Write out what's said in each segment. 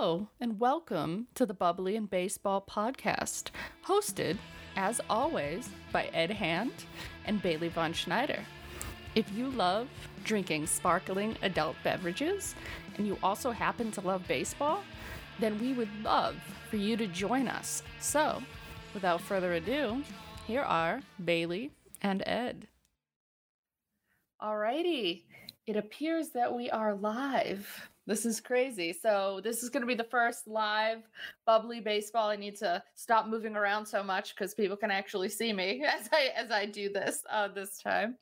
Hello, and welcome to the Bubbly and Baseball podcast, hosted, as always, by Ed Hand and Bailey Von Schneider. If you love drinking sparkling adult beverages and you also happen to love baseball, then we would love for you to join us. So, without further ado, here are Bailey and Ed. Alrighty, it appears that we are live. This is crazy. So this is going to be the first live bubbly baseball. I need to stop moving around so much because people can actually see me as I as I do this uh, this time.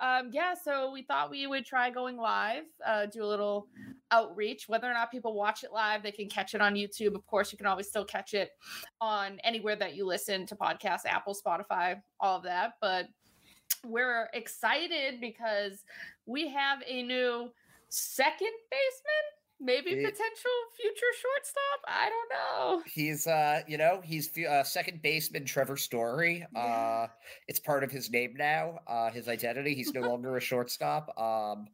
Um, yeah. So we thought we would try going live, uh, do a little outreach. Whether or not people watch it live, they can catch it on YouTube. Of course, you can always still catch it on anywhere that you listen to podcasts, Apple, Spotify, all of that. But we're excited because we have a new second baseman? Maybe it, potential future shortstop? I don't know. He's uh you know he's uh, second baseman trevor story. Yeah. uh it's part of his name now uh his identity. He's no longer a shortstop. Um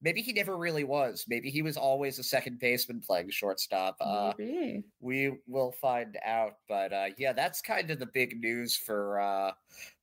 maybe he never really was. Maybe he was always a second baseman playing shortstop. Uh maybe. we will find out. But uh yeah that's kind of the big news for uh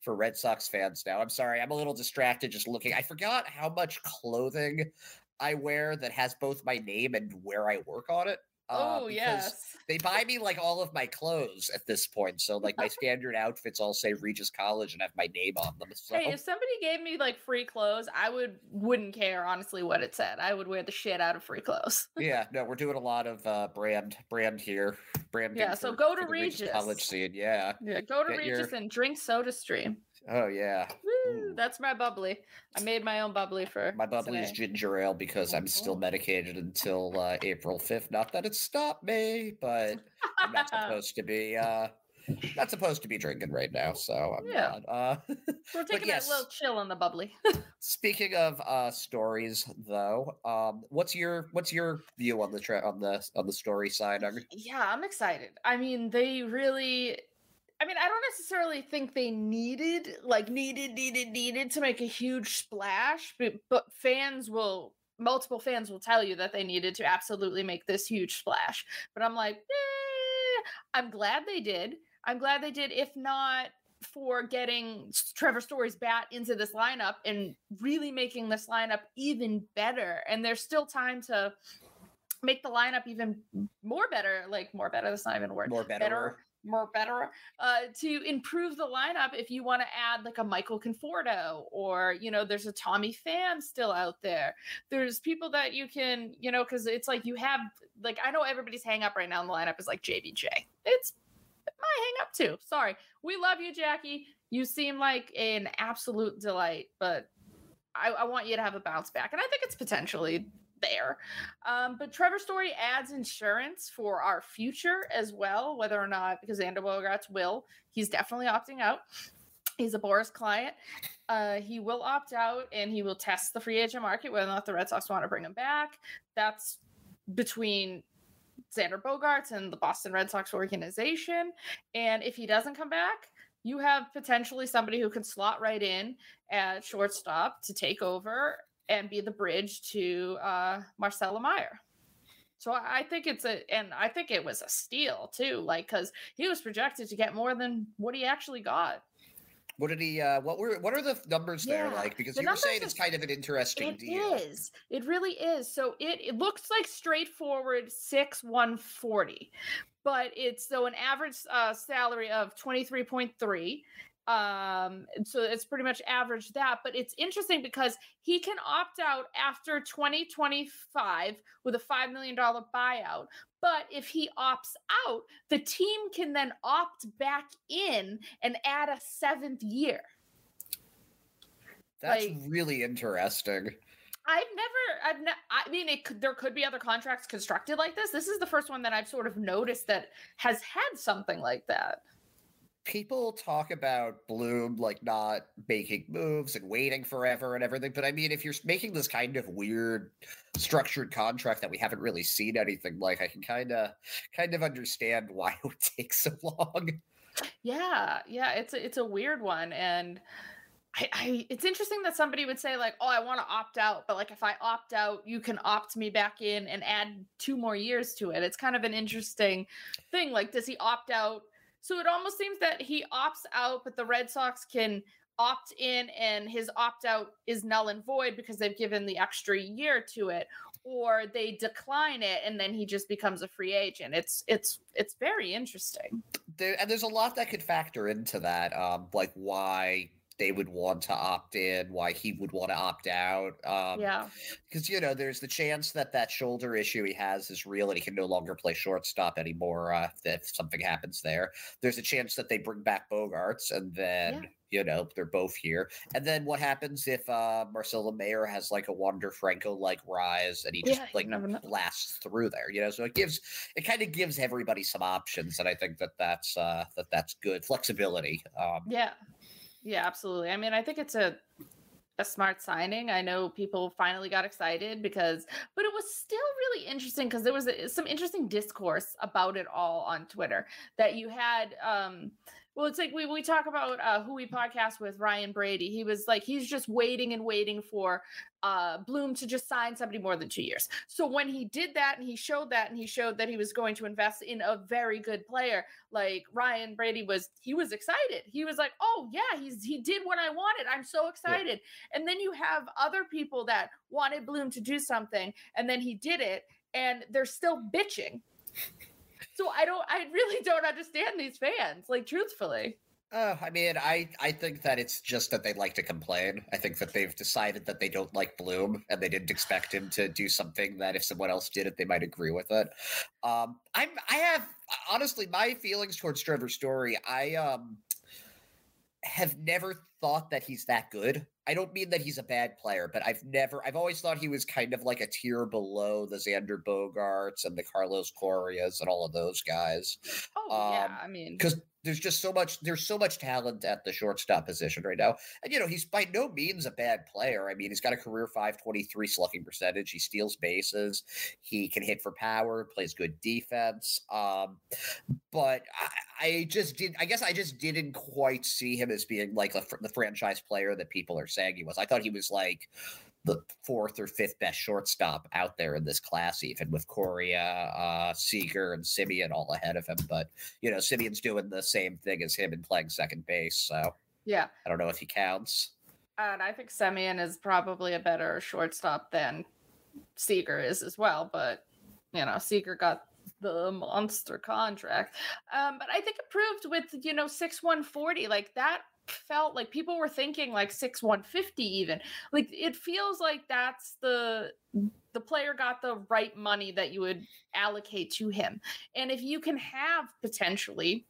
for red sox fans now. I'm sorry i'm a little distracted just looking. I forgot how much clothing I wear that has both my name and where I work on it. Uh, oh yes. They buy me like all of my clothes at this point. So like my standard outfits all say Regis College and have my name on them. So. Hey, if somebody gave me like free clothes, I would wouldn't care honestly what it said. I would wear the shit out of free clothes. yeah, no, we're doing a lot of uh brand brand here. Brand Yeah, so go to Regis. Regis. College scene. Yeah. Yeah, go to Get Regis your... and drink Soda Stream. Oh yeah. Woo, that's my bubbly. I made my own bubbly for my bubbly today. is ginger ale because I'm still medicated until uh, April 5th. Not that it stopped me, but I'm not supposed to be uh not supposed to be drinking right now, so I'm yeah. not. Uh, We're taking yes, that little chill on the bubbly. speaking of uh, stories, though, um, what's your what's your view on the tra- on the on the story side? Yeah, I'm excited. I mean, they really I mean, I don't necessarily think they needed, like, needed, needed, needed to make a huge splash, but, but fans will, multiple fans will tell you that they needed to absolutely make this huge splash. But I'm like, eh, I'm glad they did. I'm glad they did, if not for getting Trevor Story's bat into this lineup and really making this lineup even better. And there's still time to make the lineup even more better, like more better. That's not even a word. More better. better more better uh, to improve the lineup if you want to add like a Michael Conforto or you know there's a Tommy Pham still out there. There's people that you can you know because it's like you have like I know everybody's hang up right now in the lineup is like JBJ. It's my hang up too. Sorry, we love you, Jackie. You seem like an absolute delight, but I, I want you to have a bounce back, and I think it's potentially there. Um, but Trevor Story adds insurance for our future as well, whether or not because Xander Bogaerts will. He's definitely opting out. He's a Boras client. Uh, he will opt out and he will test the free agent market whether or not the Red Sox want to bring him back. That's between Xander Bogaerts and the Boston Red Sox organization. And if he doesn't come back, you have potentially somebody who can slot right in at shortstop to take over and be the bridge to uh, Marcelo Mayer. So I think it's a, and I think it was a steal too, like because he was projected to get more than what he actually got. What did he? Uh, what were? What are the numbers yeah, there like? Because the you were saying it's kind of an interesting it deal. It is. It really is. So it it looks like straightforward six one forty, but it's so an average uh, salary of twenty three point three um so it's pretty much average that but it's interesting because he can opt out after 2025 with a $5 million buyout but if he opts out the team can then opt back in and add a seventh year. That's like, really interesting. I've never, I've, ne- I mean, it could, there could be other contracts constructed like this. This is the first one that I've sort of noticed that has had something like that people talk about Bloom like not making moves and waiting forever and everything, but I mean, if you're making this kind of weird structured contract that we haven't really seen anything like, I can kind of kind of understand why it would take so long. Yeah, yeah, it's a, it's a weird one, and I, I, it's interesting that somebody would say like, "Oh, I want to opt out," but like if I opt out, you can opt me back in and add two more years to it. It's kind of an interesting thing. Like, does he opt out? So it almost seems that he opts out, but the Red Sox can opt in, and his opt out is null and void because they've given the extra year to it, or they decline it, and then he just becomes a free agent. It's it's it's very interesting. There, and there's a lot that could factor into that, um, like why they would want to opt in, why he would want to opt out. Um, yeah. Because, you know, there's the chance that that shoulder issue he has is real and he can no longer play shortstop anymore uh, if something happens there. There's a chance that they bring back Bogaerts and then. Yeah. You know, they're both here. And then what happens if uh Marcelo Mayer has like a Wander Franco like rise and he just yeah, like blasts through there, you know? So it gives it kind of gives everybody some options. And I think that that's uh that that's good flexibility. Um yeah. Yeah, absolutely. I mean, I think it's a a smart signing. I know people finally got excited because, but it was still really interesting because there was a, some interesting discourse about it all on Twitter that you had. um well, it's like we, we talk about uh, who we podcast with Ryan Brady. He was like, he's just waiting and waiting for uh, Bloom to just sign somebody more than two years. So when he did that and he showed that and he showed that he was going to invest in a very good player, like Ryan Brady was, he was excited. He was like, oh yeah, he's he did what I wanted. I'm so excited. Yeah. And then you have other people that wanted Bloom to do something and then he did it and they're still bitching so I don't, I really don't understand these fans, like truthfully. Uh, I mean, I I think that it's just that they like to complain. I think that they've decided that they don't like Bloom, and they didn't expect him to do something that if someone else did it, they might agree with it. Um, I'm I have honestly my feelings towards Trevor Story. I um have never thought that he's that good. I don't mean that he's a bad player, but I've never, I've always thought he was kind of like a tier below the Xander Bogaerts and the Carlos Correas and all of those guys. Oh, um, yeah. I mean, because there's just so much there's so much talent at the shortstop position right now and you know he's by no means a bad player i mean he's got a career 523 slugging percentage he steals bases he can hit for power plays good defense um but I, I just did i guess i just didn't quite see him as being like a, the franchise player that people are saying he was i thought he was like the fourth or fifth best shortstop out there in this class, even with Correa, uh, Seager, and Semien all ahead of him. But you know, Semien's doing the same thing as him and playing second base. So yeah, I don't know if he counts. And I think Semien is probably a better shortstop than Seager is as well. But you know, Seager got the monster contract. Um, but I think it proved with you know six one forty like that felt like people were thinking like 6 150 even like it feels like that's the the player got the right money that you would allocate to him and if you can have potentially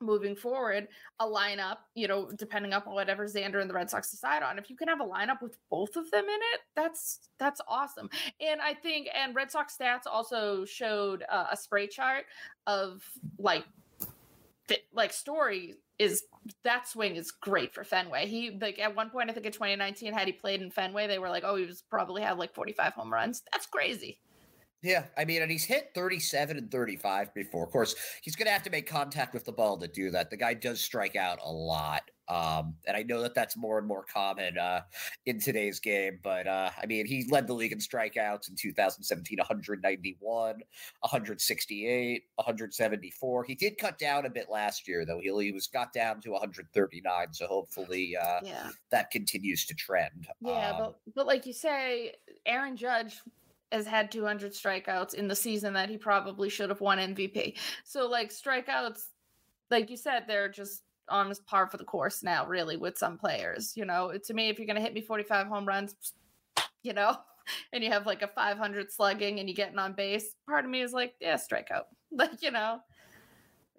moving forward a lineup you know depending upon whatever xander and the red sox decide on if you can have a lineup with both of them in it that's that's awesome and i think and red sox stats also showed uh, a spray chart of like like story is that swing is great for Fenway. He like at one point I think in 2019 had he played in Fenway they were like oh he was probably had like 45 home runs. That's crazy. Yeah, I mean, and he's hit 37 and 35 before. Of course, he's going to have to make contact with the ball to do that. The guy does strike out a lot. Um, and I know that that's more and more common uh, in today's game, but uh, I mean, he led the league in strikeouts in 2017 191, 168, 174. He did cut down a bit last year, though. He, he was got down to 139, so hopefully uh, yeah. that continues to trend. Yeah, um, but, but like you say, Aaron Judge has had 200 strikeouts in the season that he probably should have won MVP. So, like, strikeouts, like you said, they're just on par for the course now, really, with some players. You know, to me, if you're to hit me 45 home runs, you know, and you have like a 500 slugging and you getting on base, part of me is like, yeah, strikeout. Like, you know,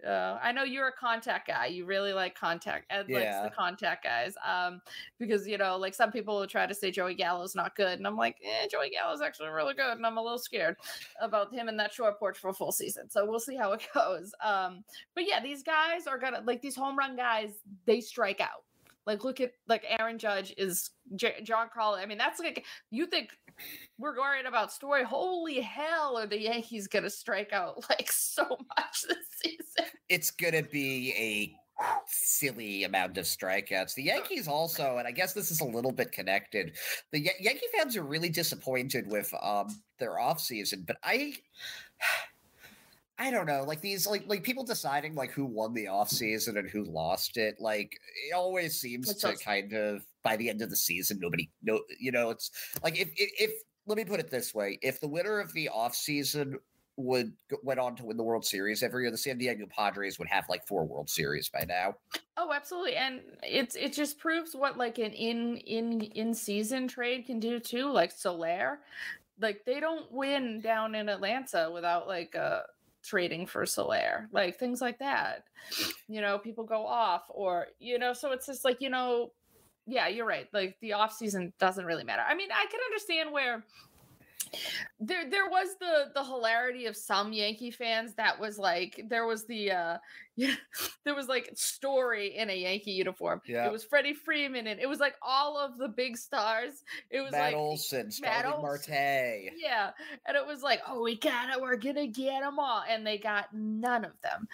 uh, I know you're a contact guy. You really like contact. Ed yeah. likes the contact guys. Um, because you know, like some people will try to say Joey Gallo's not good, and I'm like, eh, Joey Gallo's actually really good, and I'm a little scared about him in that short porch for a full season. So we'll see how it goes. Um, but yeah, these guys are gonna like these home run guys. They strike out. Like look at like Aaron Judge is J- Giancarlo. I mean, that's like you think we're worried about story. Holy hell, are the Yankees gonna strike out like so much this season? It's gonna be a silly amount of strikeouts. The Yankees also, and I guess this is a little bit connected. The y- Yankee fans are really disappointed with um their offseason, but I I don't know, like these like like people deciding like who won the offseason and who lost it, like it always seems It's to just- kind of by the end of the season nobody no you know, it's like if if, if let me put it this way, if the winner of the offseason would went on to win the World Series every year, the San Diego Padres would have like four World Series by now. Oh, absolutely. And it's it just proves what like an in in in season trade can do too, like Soler. Like they don't win down in Atlanta without like uh trading for Soler. Like things like that. You know, people go off or you know, so it's just like, you know, yeah, you're right. Like the off season doesn't really matter. I mean, I can understand where there there was the the hilarity of some Yankee fans that was like there was the uh yeah there was like story in a Yankee uniform. Yeah. It was Freddie Freeman and it was like all of the big stars. It was Matt like Olson, Matt Olson. Marte. yeah, and it was like, oh, we got it, we're gonna get them all, and they got none of them.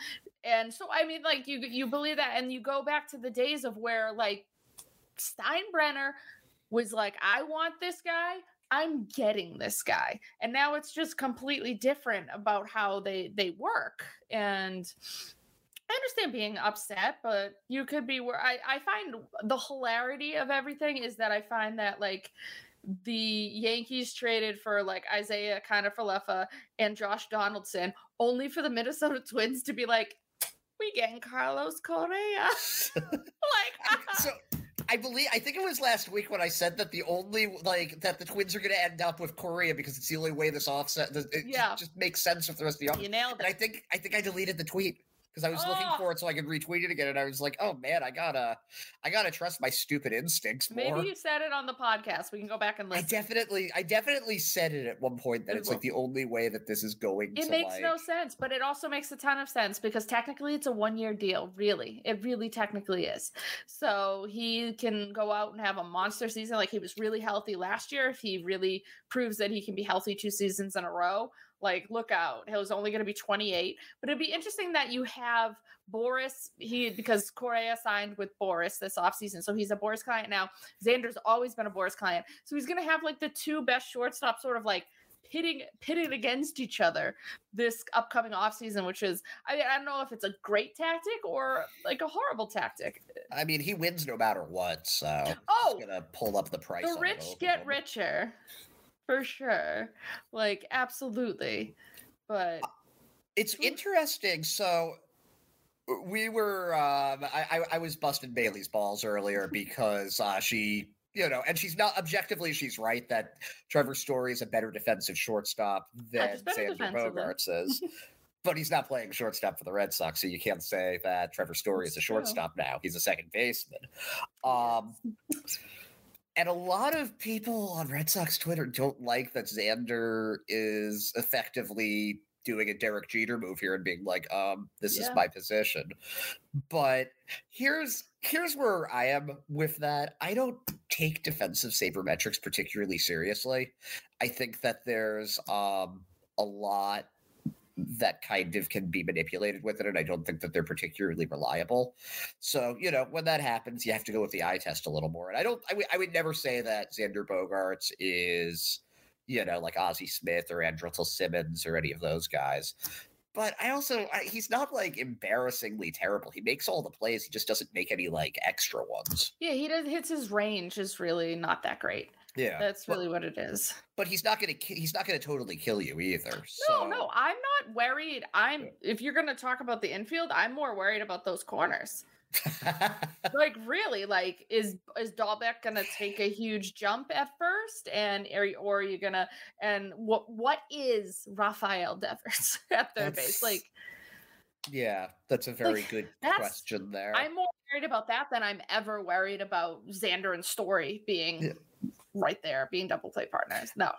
And so, I mean, like you you believe that, and you go back to the days of where like Steinbrenner was like, I want this guy, I'm getting this guy, and now it's just completely different about how they they work, and. I understand being upset, but you could be where I, I find the hilarity of everything is that I find that like the Yankees traded for like Isiah Kiner-Falefa and Josh Donaldson, only for the Minnesota Twins to be like, we getting Carlos Correa. like, so I believe I think it was last week when I said that the only like that the Twins are going to end up with Correa because it's the only way this offset it just- Yeah. just, makes sense with the rest of the you nailed And I think I think I deleted the tweet because I was looking Oh. for it so I could retweet it again, and I was like, oh man, I gotta I gotta trust my stupid instincts more. Maybe you said it on the podcast. We can go back and listen. I definitely I definitely said it at one point that it's like the only way that this is going It makes like, no sense, but it also makes a ton of sense because technically it's a one year deal. Really, it really technically is. So he can go out and have a monster season. Like he was really healthy last year. If he really proves that he can be healthy two seasons in a row, like look out. He was only going to be 28. But it'd be interesting that you have Boras, he because Correa signed with Boras this offseason. So he's a Boras client now. Xander's always been a Boras client. So he's going to have like the two best shortstops sort of like pitting pitted against each other this upcoming offseason, which is I, I don't know if it's a great tactic or like a horrible tactic. I mean, he wins no matter what, so Oh, gonna pull up the price. the rich get richer for sure. Like absolutely. But It's interesting. So we were um I, I was busting Bailey's balls earlier because uh she you know, and she's not objectively she's right that Trevor Story is a better defensive shortstop than Xander. Bogaerts is. but he's not playing shortstop for the Red Sox, so you can't say that Trevor Story is a It's true. shortstop now. He's a second baseman. Um and a lot of people on Red Sox Twitter don't like that Xander is effectively doing a Derek Jeter move here and being like, um, this is my position. But here's here's where I am with that. I don't take defensive sabermetrics particularly seriously. I think that there's um a lot that kind of can be manipulated with it, and I don't think that they're particularly reliable. So, you know, when that happens, you have to go with the eye test a little more. And I don't, I would, I would never say that Xander Bogaerts is, you know, like Ozzie Smith or Andrelton Simmons or any of those guys. But I also, I, he's not like embarrassingly terrible. He makes all the plays. He just doesn't make any like extra ones. yeah, he does hits his range is really not that great. Yeah, That's Well, really what it is. but he's not gonna, ki- he's not gonna totally kill you either. No, So. no, I'm not worried. I'm if you're gonna talk about the infield, I'm more worried about those corners. like really like is is Dalbec gonna take a huge jump at first and are you, or are you gonna and what what is Rafael Devers at third base like yeah, that's a very Like, good question there. I'm more worried about that than I'm ever worried about Xander and Story being Yeah. Right there being double play partners no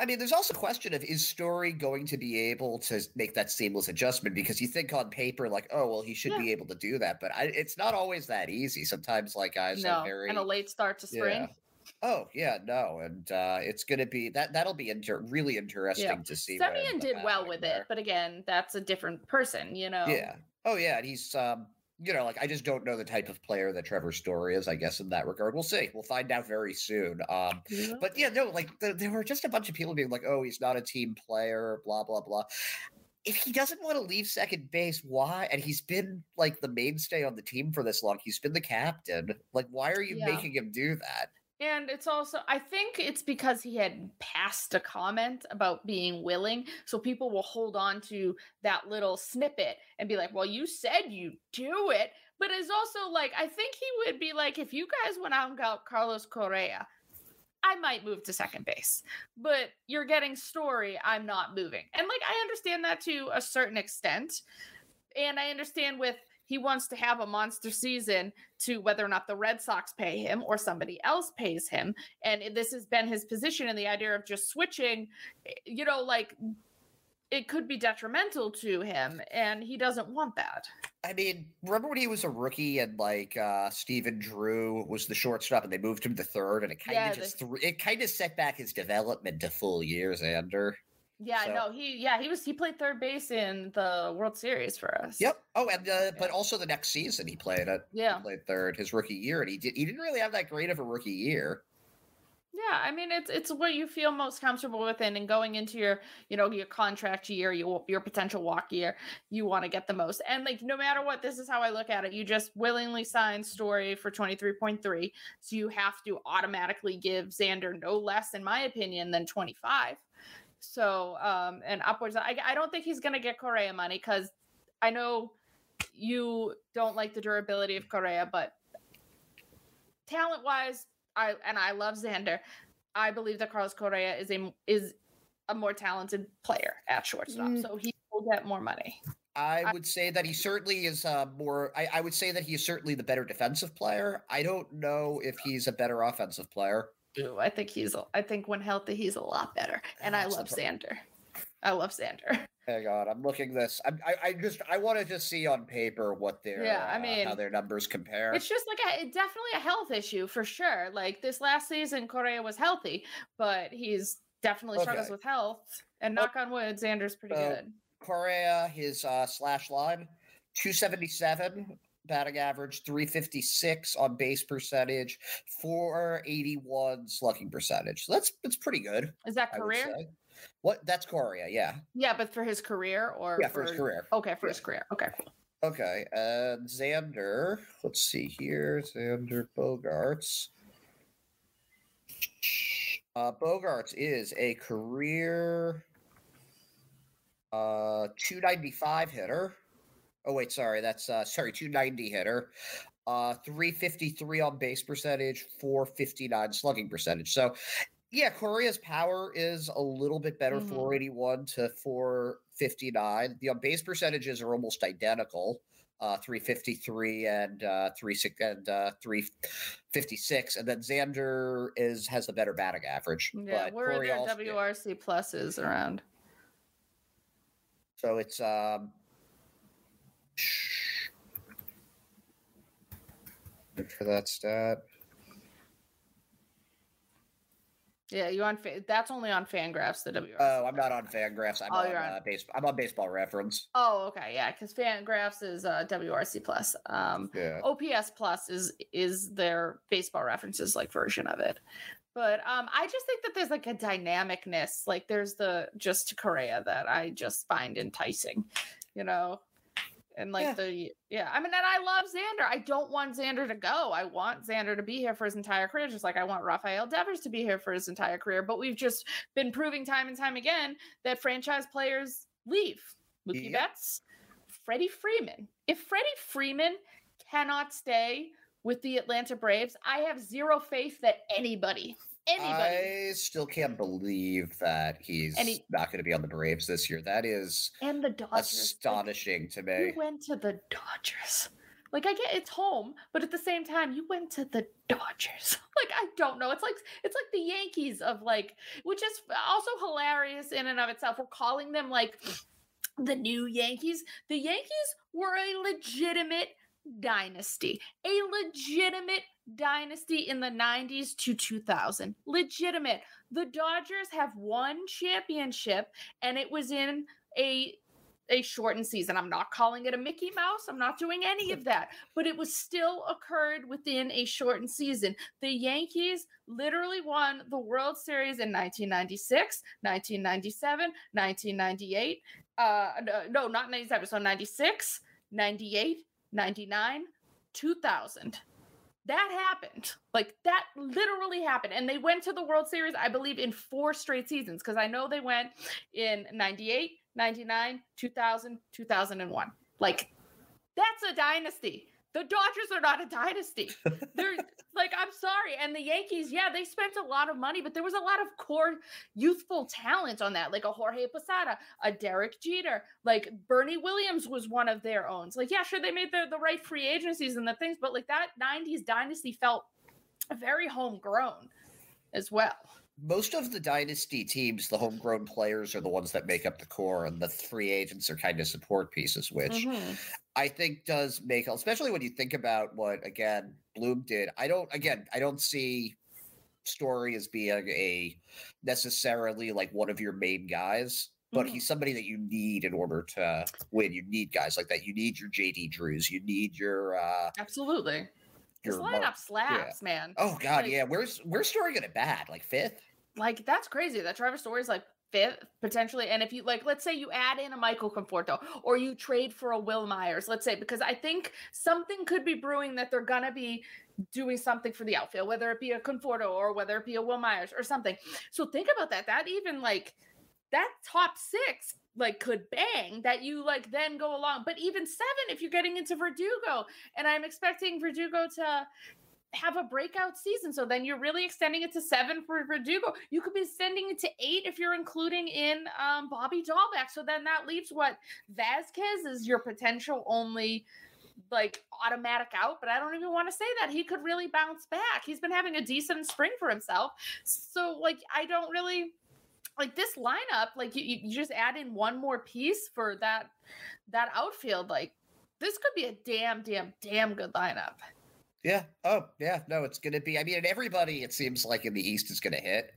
I mean, there's also a question of is Story going to be able to make that seamless adjustment? Because you think on paper, like, oh, well, he should Yeah. be able to do that, but I, it's not always that easy. Sometimes, like guys no are very, and a late start to spring yeah. Oh yeah, no, and uh, it's going to be that. That'll be inter- really interesting to see. Semien did well with there. it but again that's a different person you know Yeah. Oh yeah, and he's um, you know, like I just don't know the type of player that Trevor Story is. I guess in that regard, we'll see. We'll find out very soon. Um, Yeah. but yeah, no, like the, there were just a bunch of people being like, "Oh, he's not a team player," blah blah blah. If he doesn't want to leave second base, why? And he's been like the mainstay on the team for this long. He's been the captain. Like, why are you Yeah. making him do that? And it's also, I think it's because he had passed a comment about being willing. So people will hold on to that little snippet and be like, well, you said you do it. But it's also like, I think he would be like, if you guys went out and got Carlos Correa, I might move to second base. But you're getting story, I'm not moving. And like, I understand that to a certain extent. And I understand with, he wants to have a monster season to whether or not the Red Sox pay him or somebody else pays him. And this has been his position. And the idea of just switching, eh, you know, like it could be detrimental to him. And he doesn't want that. I mean, remember when he was a rookie and like uh Stephen Drew was the shortstop and they moved him to third and it kind of Yeah, just it kind of set back his development to full years, Ander. Yeah, So- no, he, yeah, he was, he played third base in the World Series for us. Yep. Oh, and uh, but also the next season he played it. Yeah. He played third his rookie year, and he did. He didn't really have that great of a rookie year. Yeah, I mean it's it's what you feel most comfortable with, and, and going into your you know your contract year, your your potential walk year, you want to get the most. And like no matter what, this is how I look at it. You just willingly sign Story for twenty three point three, so you have to automatically give Xander no less, in my opinion, than twenty five. So um and upwards, I I don't think he's gonna get Correa money because I know you don't like the durability of Correa, but talent wise, I and I love Xander. I believe that Carlos Correa is a is a more talented player at shortstop, Mm. so he will get more money. I I- would say that he certainly is uh, more. I, I would say that he is certainly the better defensive player. I don't know if he's a better offensive player. I think he's. I think when healthy, he's a lot better. And I That's the love Xander. I love Xander. Hang on, I'm looking this. I'm, I I just I want to just see on paper what their Yeah, I uh, how their numbers compare. It's just like a it- definitely a health issue for sure. Like this last season, Correa was healthy, but he's definitely struggles with health. And Well, knock on wood, Xander's pretty so- good. Correa, his uh, slash line, 277 batting average, 356 on base percentage, 481 slugging percentage. So that's that's pretty good. Is that career? What? That's Correa, yeah, Yeah, but for his career or yeah, for his career. Okay, for Yeah. his career. Okay. Okay, and Xander. Let's see here, Xander Bogaerts. Uh, Bogaerts is a career uh 295 hitter. Oh wait, sorry, that's uh sorry, 290 hitter. Uh 353 on base percentage, 459 slugging percentage. So yeah, Correa's power is a little bit better, Mhm. 481 to 459. The on base percentages are almost identical. Uh, 353 and uh, 36 and uh, 356, and then Xander is has the better batting average. Yeah, but where are Corey their also- WRC pluses around? So it's um look for that stat. Yeah, you on fa- that's only on Fangraphs the WRC. Oh, I'm not on Fangraphs. I'm Oh, on, you're on- uh, base. I'm on Baseball Reference. Oh, okay, yeah, because Fangraphs is uh, WRC plus. Um, Yeah. OPS plus is is their baseball references like version of it. But um, I just think that there's like a dynamicness, like there's the just to Correa that I just find enticing, you know, and like Yeah. the yeah. I mean, and I love Xander. I don't want Xander to go. I want Xander to be here for his entire career, just like I want Rafael Devers to be here for his entire career. But we've just been proving time and time again that franchise players leave. Mookie Yep. Betts, Freddie Freeman. If Freddie Freeman cannot stay with the Atlanta Braves, I have zero faith that anybody, anybody, I still can't believe that he's Any- not going to be on the Braves this year. That is and the Dodgers. like, astonishing to me. you went to the Dodgers. Like I get it's home, but at the same time, you went to the Dodgers. Like I don't know. It's like it's like the Yankees of like, which is also hilarious in and of itself. We're calling them like the new Yankees. The Yankees were a legitimate dynasty, a legitimate dynasty in the 90s to 2000. Legitimate. The Dodgers have one championship, and it was in a a shortened season. I'm not calling it a Mickey Mouse. I'm not doing any of that, but it was still occurred within a shortened season. The Yankees literally won the World Series in 1996, 1997, 1998. Uh, no, not 97. So 96, 98, 99, 2000 that happened. Like that literally happened. And they went to the World Series, I believe, in four straight seasons because I know they went in 98, 99, 2000, 2001. Like that's a dynasty. The Dodgers are not a dynasty. They're like, I'm sorry. And the Yankees, yeah, they spent a lot of money, but there was a lot of core youthful talent on that, like a Jorge Posada, a Derek Jeter, like Bernie Williams was one of their owns. Like, yeah, sure, they made the, the right free agencies and the things, but like that 90s dynasty felt very homegrown as well most of the dynasty teams, the homegrown players are the ones that make up the core, and the free agents are kind of support pieces, which mm-hmm. I think does make, especially when you think about what again Bloom did. I don't, again, I don't see Story as being a necessarily like one of your main guys, but mm-hmm. he's somebody that you need in order to win. You need guys like that. You need your JD Drews. You need your uh absolutely. Your this lineup slaps, yeah. man. Oh god, like, yeah. Where's where's Story gonna bat? Like fifth? Like that's crazy. That Trevor Story's like fifth potentially. And if you like, let's say you add in a Michael Conforto or you trade for a Wil Myers, let's say, because I think something could be brewing that they're gonna be doing something for the outfield, whether it be a Conforto or whether it be a Wil Myers or something. So think about that. That even like that top six like could bang that you like then go along. But even seven if you're getting into Verdugo, and I'm expecting Verdugo to have a breakout season. So then you're really extending it to seven for Verdugo. You could be extending it to eight if you're including in um, Bobby Dalbec. So then that leaves what Vasquez is your potential only like automatic out, but I don't even want to say that he could really bounce back. He's been having a decent spring for himself. So like I don't really like this lineup, like you, you just add in one more piece for that that outfield. Like this could be a damn, damn, damn good lineup. Yeah. Oh, yeah. No, it's going to be. I mean, everybody, it seems like in the East is going to hit.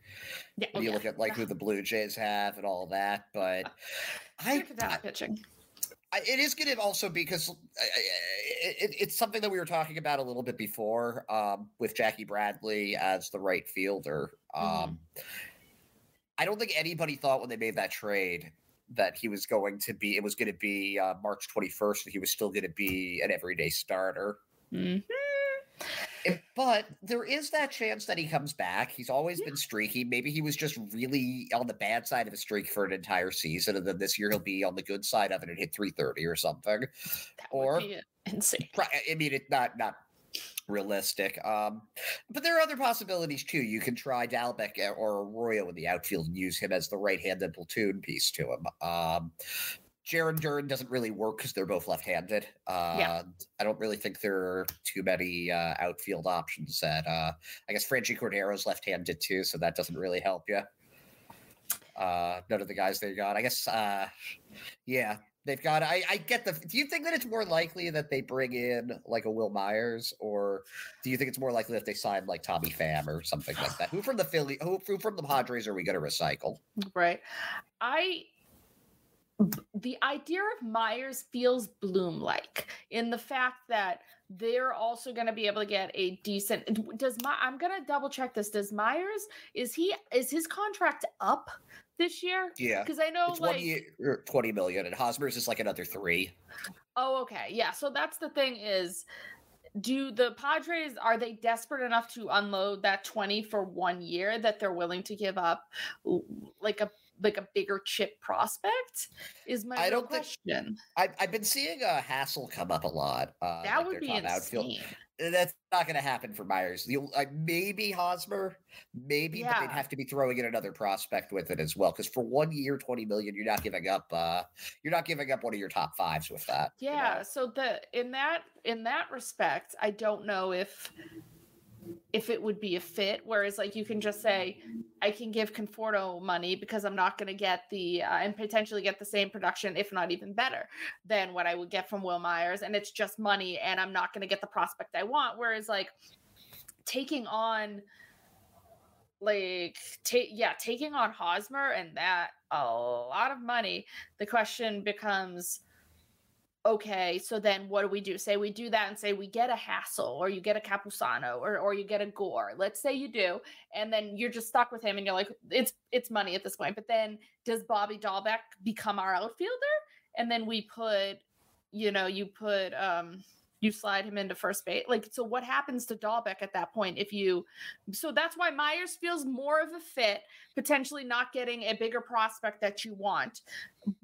Yeah. When you yeah. look at like who the Blue Jays have and all that, but I, that pitching. I, it is going to also because it, it's something that we were talking about a little bit before um, with Jackie Bradley as the right fielder. Um, mm-hmm. I don't think anybody thought when they made that trade that he was going to be. It was going to be uh, March twenty first, and he was still going to be an everyday starter. Mm-hmm. But there is that chance that he comes back. He's always yeah. been streaky. Maybe he was just really on the bad side of a streak for an entire season, and then this year he'll be on the good side of it and hit 330 or something. That or insane. I mean, it's not not realistic. Um, but there are other possibilities too. You can try Dalbec eh, or Arroyo in the outfield and use him as the right-handed platoon piece to him. Um, Jarren Duran doesn't really work because they're both left-handed. Uh, yeah. I don't really think there are too many uh, outfield options. That uh, I guess Franchy Cordero's left-handed too, so that doesn't really help you. Uh, none of the guys they got. I guess. Uh, yeah, they've got. I, I get the. Do you think that it's more likely that they bring in like a Wil Myers, or do you think it's more likely that they sign like Tommy Pham or something like that? Who from the Philly? Who, who from the Padres are we going to recycle? Right. I the idea of Myers feels Bloom like in the fact that they're also going to be able to get a decent does my I'm going to double check this does Myers is he is his contract up this year? Yeah. Because I know it's like one year, er, 20 million and Hosmer's is like another 3 oh okay yeah so that's the thing is do the Padres are they desperate enough to unload that 20 for one year that they're willing to give up like a like a bigger chip prospect is my I don't question. Think, I've, I've been seeing a uh, Hassell come up a lot. Uh, that like would be insane. Outfield. Uh, that's not going to happen for Myers. You'll, uh, maybe Hosmer, maybe, yeah. but they'd have to be throwing in another prospect with it as well. Because for one year, twenty million, you're not giving up. Uh, you're not giving up one of your top fives with that. Yeah. You know? So the in that in that respect, I don't know if if it would be a fit. Whereas, like, you can just say, I can give Conforto money because I'm not going to get the, uh, and potentially get the same production, if not even better, than what I would get from Wil Myers. And it's just money, and I'm not going to get the prospect I want. Whereas, like, taking on, like take yeah, taking on Hosmer and that a lot of money. The question becomes okay, so then what do we do? Say we do that and say we get a Hassell or you get a Campusano or or you get a Gore. Let's say you do, and then you're just stuck with him and you're like, it's it's money at this point. But then does Bobby Dalbec become our outfielder? And then we put, you know, you put um you slide him into first base. Like, so what happens to Dalbec at that point if you? So that's why Myers feels more of a fit, potentially not getting a bigger prospect that you want.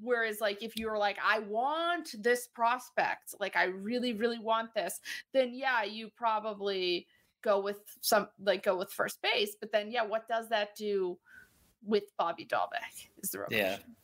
Whereas, like, if you're like, I want this prospect, like, I really, really want this, then yeah, you probably go with some, like, go with first base. But then, yeah, what does that do with Bobby Dalbec? Is the real Yeah. question.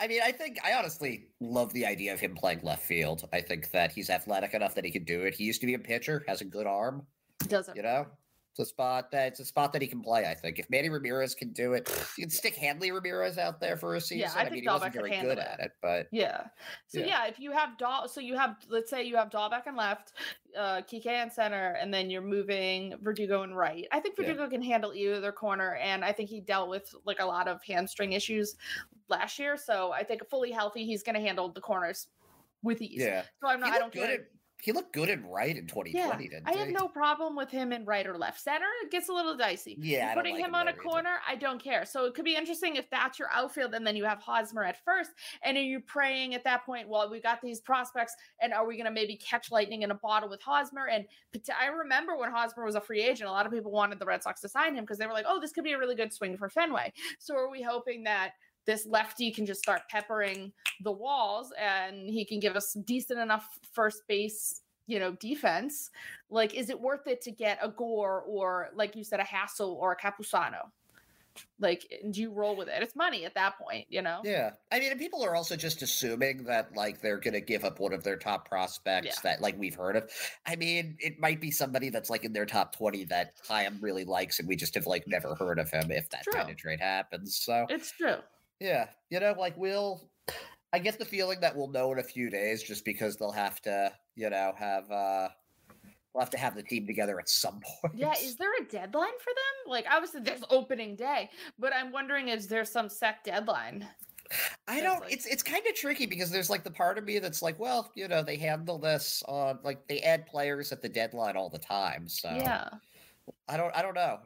I mean, I think I honestly love the idea of him playing left field. I think that he's athletic enough that he can do it. He used to be a pitcher, has a good arm. Doesn't You know, it's a spot that it's a spot that he can play. I think if Manny Ramirez can do it, you can stick Hanley Ramirez out there for a season. I I, think mean, he wasn't very good it. at it, but Yeah. So Yeah. yeah, if you have Dahl, so you have let's say you have Dalbec and left, uh, Kike and center, and then you're moving Verdugo and right. I think Yeah. Verdugo can handle either corner, and I think he dealt with like a lot of hamstring issues last year. So I think fully healthy, he's going to handle the corners with ease. yeah, So I'm not. I don't good. care. At, he looked good in right in 2020. Yeah, I have no problem with him in right or left center. It gets a little dicey. Yeah, putting like him him on a there either. corner, I don't care. So it could be interesting if that's your outfield, and then you have Hosmer at first, and are you praying at that point? Well, we got these prospects, and are we going to maybe catch lightning in a bottle with Hosmer? And I remember when Hosmer was a free agent, a lot of people wanted the Red Sox to sign him because they were like, "Oh, this could be a really good swing for Fenway." So are we hoping that? This lefty can just start peppering the walls and he can give us decent enough first base you know defense like is it worth it to get a Gore or like you said a Hassell or a Campusano like do you roll with it it's money at that point you know Yeah, I mean, and people are also just assuming that like they're gonna give up one of their top prospects Yeah. that like we've heard of. I mean, it might be somebody that's like in their top twenty that Chaim really likes, and we just have like never heard of him if that kind of trade happens. So it's true yeah, you know, like we'll. I get the feeling that we'll know in a few days, just because they'll have to, you know, have uh, we'll have to have the team together at some point. yeah is there a deadline for them like obviously there's opening day but i'm wondering is there some set deadline I don't. like- it's it's kind of tricky because there's like the part of me that's like, well, you know, they handle this on like they add players at the deadline all the time. So yeah I don't. I don't know.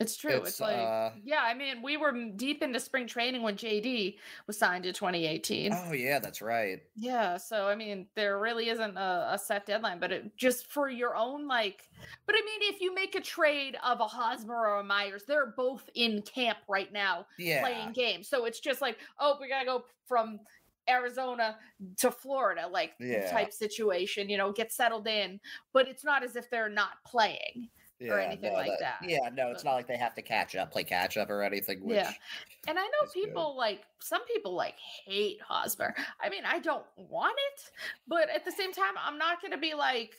It's true it's, It's, like uh, yeah i mean we were deep into spring training when jd was signed in 2018 Oh yeah, that's right. Yeah, so I mean, there really isn't a, a set deadline, but it just for your own like. But I mean, if you make a trade of a Hosmer or a Myers, they're both in camp right now Yeah. playing games. So it's just like, oh, we gotta go from Arizona to Florida, like Yeah. type situation. You know, get settled in, but it's not as if they're not playing. Yeah, anything no, like that, Yeah, no, it's but- not like they have to catch up, play catch up or anything. Which, Yeah. And I know is good. people like some people like hate Hosmer. I mean, I don't want it, but at the same time, I'm not going to be like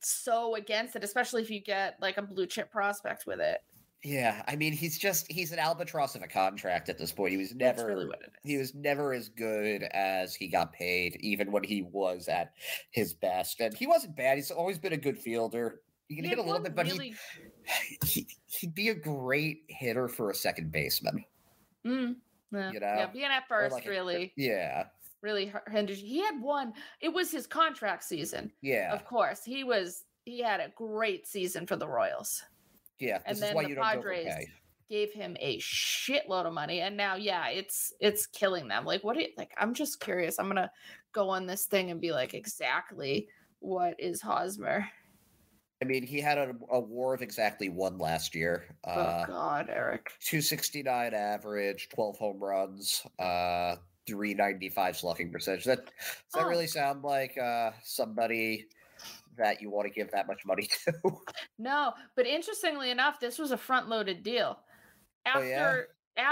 so against it, especially if you get like a blue chip prospect with it. yeah. I mean, he's just he's an albatross of a contract at this point. He was never really what it is. he was never as good as he got paid, even when he was at his best. And he wasn't bad. He's always been a good fielder. He can hit a little bit, but really, he, he he'd be a great hitter for a second baseman. Mm, yeah, you yeah, know, being at first like a- really, yeah, really hindered. He had one. It was his contract season, yeah, of course. He was. He had a great season for the Royals. yeah. and is then why the you don't Padres gave him a shitload of money and now yeah it's it's killing them like what do you like i'm just curious i'm gonna go on this thing and be like exactly what is hosmer I mean, he had a, a war of exactly one last year. oh Uh, god eric 269 average, 12 home runs, uh, 395 slugging percentage. That does that Oh. really sound like uh, somebody that you want to give that much money to? no but interestingly enough this was a front loaded deal Oh, after yeah?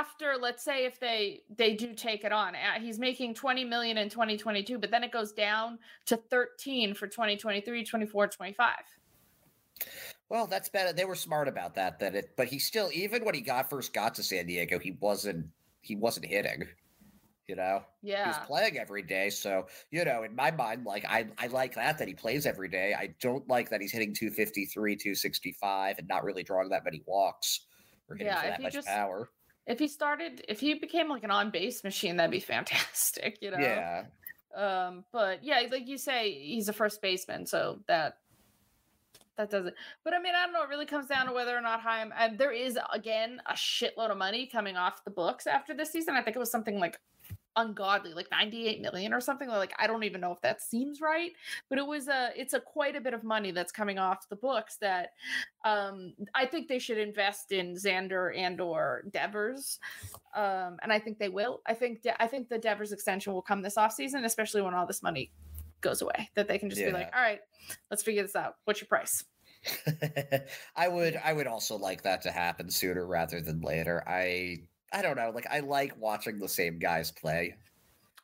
after let's say if they they do take it on he's making 20 million in 2022 but then it goes down to 13 for 2023 24 25 well, that's better. They were smart about that. That it, but he still, even when he got first got to San Diego, he wasn't he wasn't hitting. You know, yeah, he's playing every day. So you know, in my mind, like I I like that that he plays every day. I don't like that he's hitting 253, 265, and not really drawing that many walks or hitting Yeah, for if that he much just- power. if he started, if he became like an on base machine, that'd be fantastic. You know. Yeah, Um, but yeah, like you say, he's a first baseman, so that that doesn't. But I mean, I don't know. It really comes down to whether or not Chaim. And there is again a shitload of money coming off the books after this season. I think it was something like ungodly, like 98 million or something. Like I don't even know if that seems right, but it was a. It's a quite a bit of money that's coming off the books that um I think they should invest in Xander and or Devers um, and I think they will. I think I think the Devers extension will come this off season, especially when all this money goes away. That they can just be like, all right, let's figure this out. What's your price? I would I would also like that to happen sooner rather than later. I I don't know. Like I like watching the same guys play.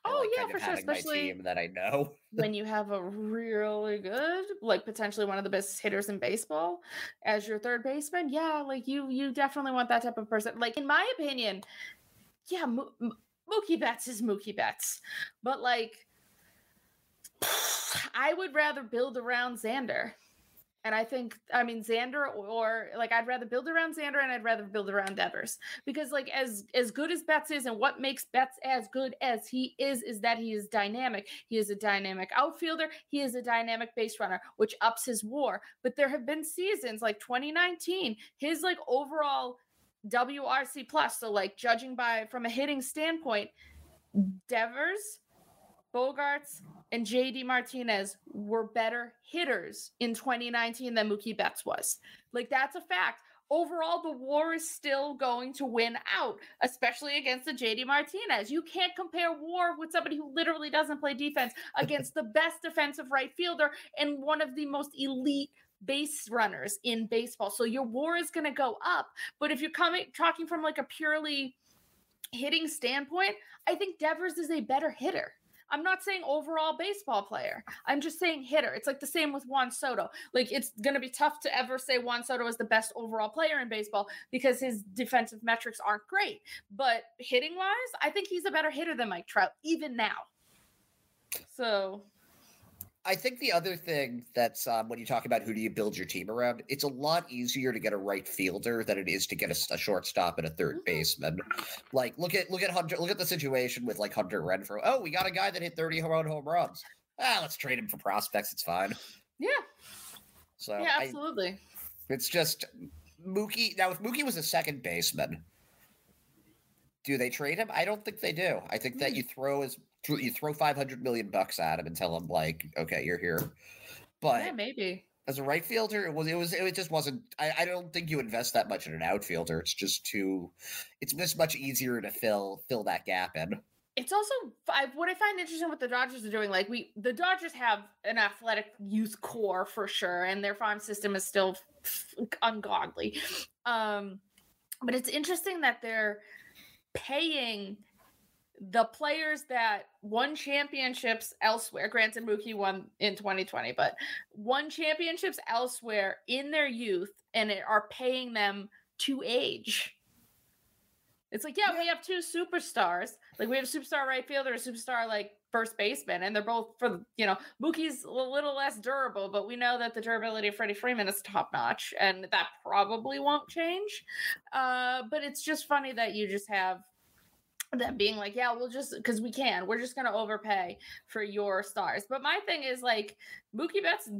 Oh like yeah, for sure. Especially that I know. when you have a really good, like potentially one of the best hitters in baseball as your third baseman. Yeah, like you you definitely want that type of person. Like in my opinion, yeah, Mo- M- Mookie Betts is Mookie Betts, but like I would rather build around Xander. And I think, I mean, Xander or like I'd rather build around Xander and I'd rather build around Devers because like as as good as Betts is and what makes Betts as good as he is is that he is dynamic. He is a dynamic outfielder. He is a dynamic base runner, which ups his WAR. But there have been seasons like 2019, his like overall WRC plus. So like judging by from a hitting standpoint, Devers, Bogaerts, and JD Martinez were better hitters in 2019 than Mookie Betts was. Like that's a fact. Overall, the war is still going to win out, especially against the JD Martinez. You can't compare war with somebody who literally doesn't play defense against the best defensive right fielder and one of the most elite base runners in baseball. So your war is going to go up. But if you're coming talking from like a purely hitting standpoint, I think Devers is a better hitter. I'm not saying overall baseball player. I'm just saying hitter. It's like the same with Juan Soto. Like it's going to be tough to ever say Juan Soto is the best overall player in baseball because his defensive metrics aren't great. But hitting wise, I think he's a better hitter than Mike Trout even now. So, I think the other thing that's um, when you talk about who do you build your team around, it's a lot easier to get a right fielder than it is to get a shortstop and a 3rd Mhm. baseman. Like look at look at Hunter look at the situation with like Hunter Renfroe. Oh, we got a guy that hit 30 home run home runs. Ah, let's trade him for prospects. It's fine. yeah. So yeah, I, absolutely. it's just Mookie. Now, if Mookie was a second baseman, do they trade him? I don't think they do. I think that Mm. you throw his you throw 500 million bucks at him and tell him like, okay, you're here. But yeah, maybe. as a right fielder, it was it was it just wasn't. I, I don't think you invest that much in an outfielder. It's just too. It's just much easier to fill fill that gap in. It's also I, what I find interesting what the Dodgers are doing. Like we, the Dodgers have an athletic youth core for sure, and their farm system is still ungodly. Um, but it's interesting that they're paying the players that won championships elsewhere. Granted, Mookie won in 2020, but won championships elsewhere in their youth, and it- are paying them to age. It's like, yeah, we have two superstars. Like we have a superstar right fielder, a superstar like first baseman, and they're both for you know, Mookie's a little less durable, but we know that the durability of Freddie Freeman is top notch, and that probably won't change. Uh, but it's just funny that you just have them being like, yeah, we'll just because we can, we're just gonna overpay for your stars. But my thing is like Mookie Betts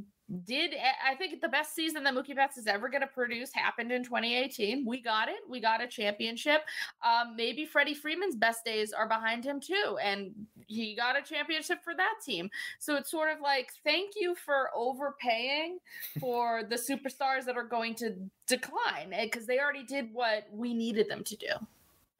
did I think the best season that Mookie Betts is ever going to produce happened in 2018. We got it. We got a championship. Um, maybe Freddie Freeman's best days are behind him too, and he got a championship for that team. So it's sort of like thank you for overpaying for the superstars that are going to decline because they already did what we needed them to do.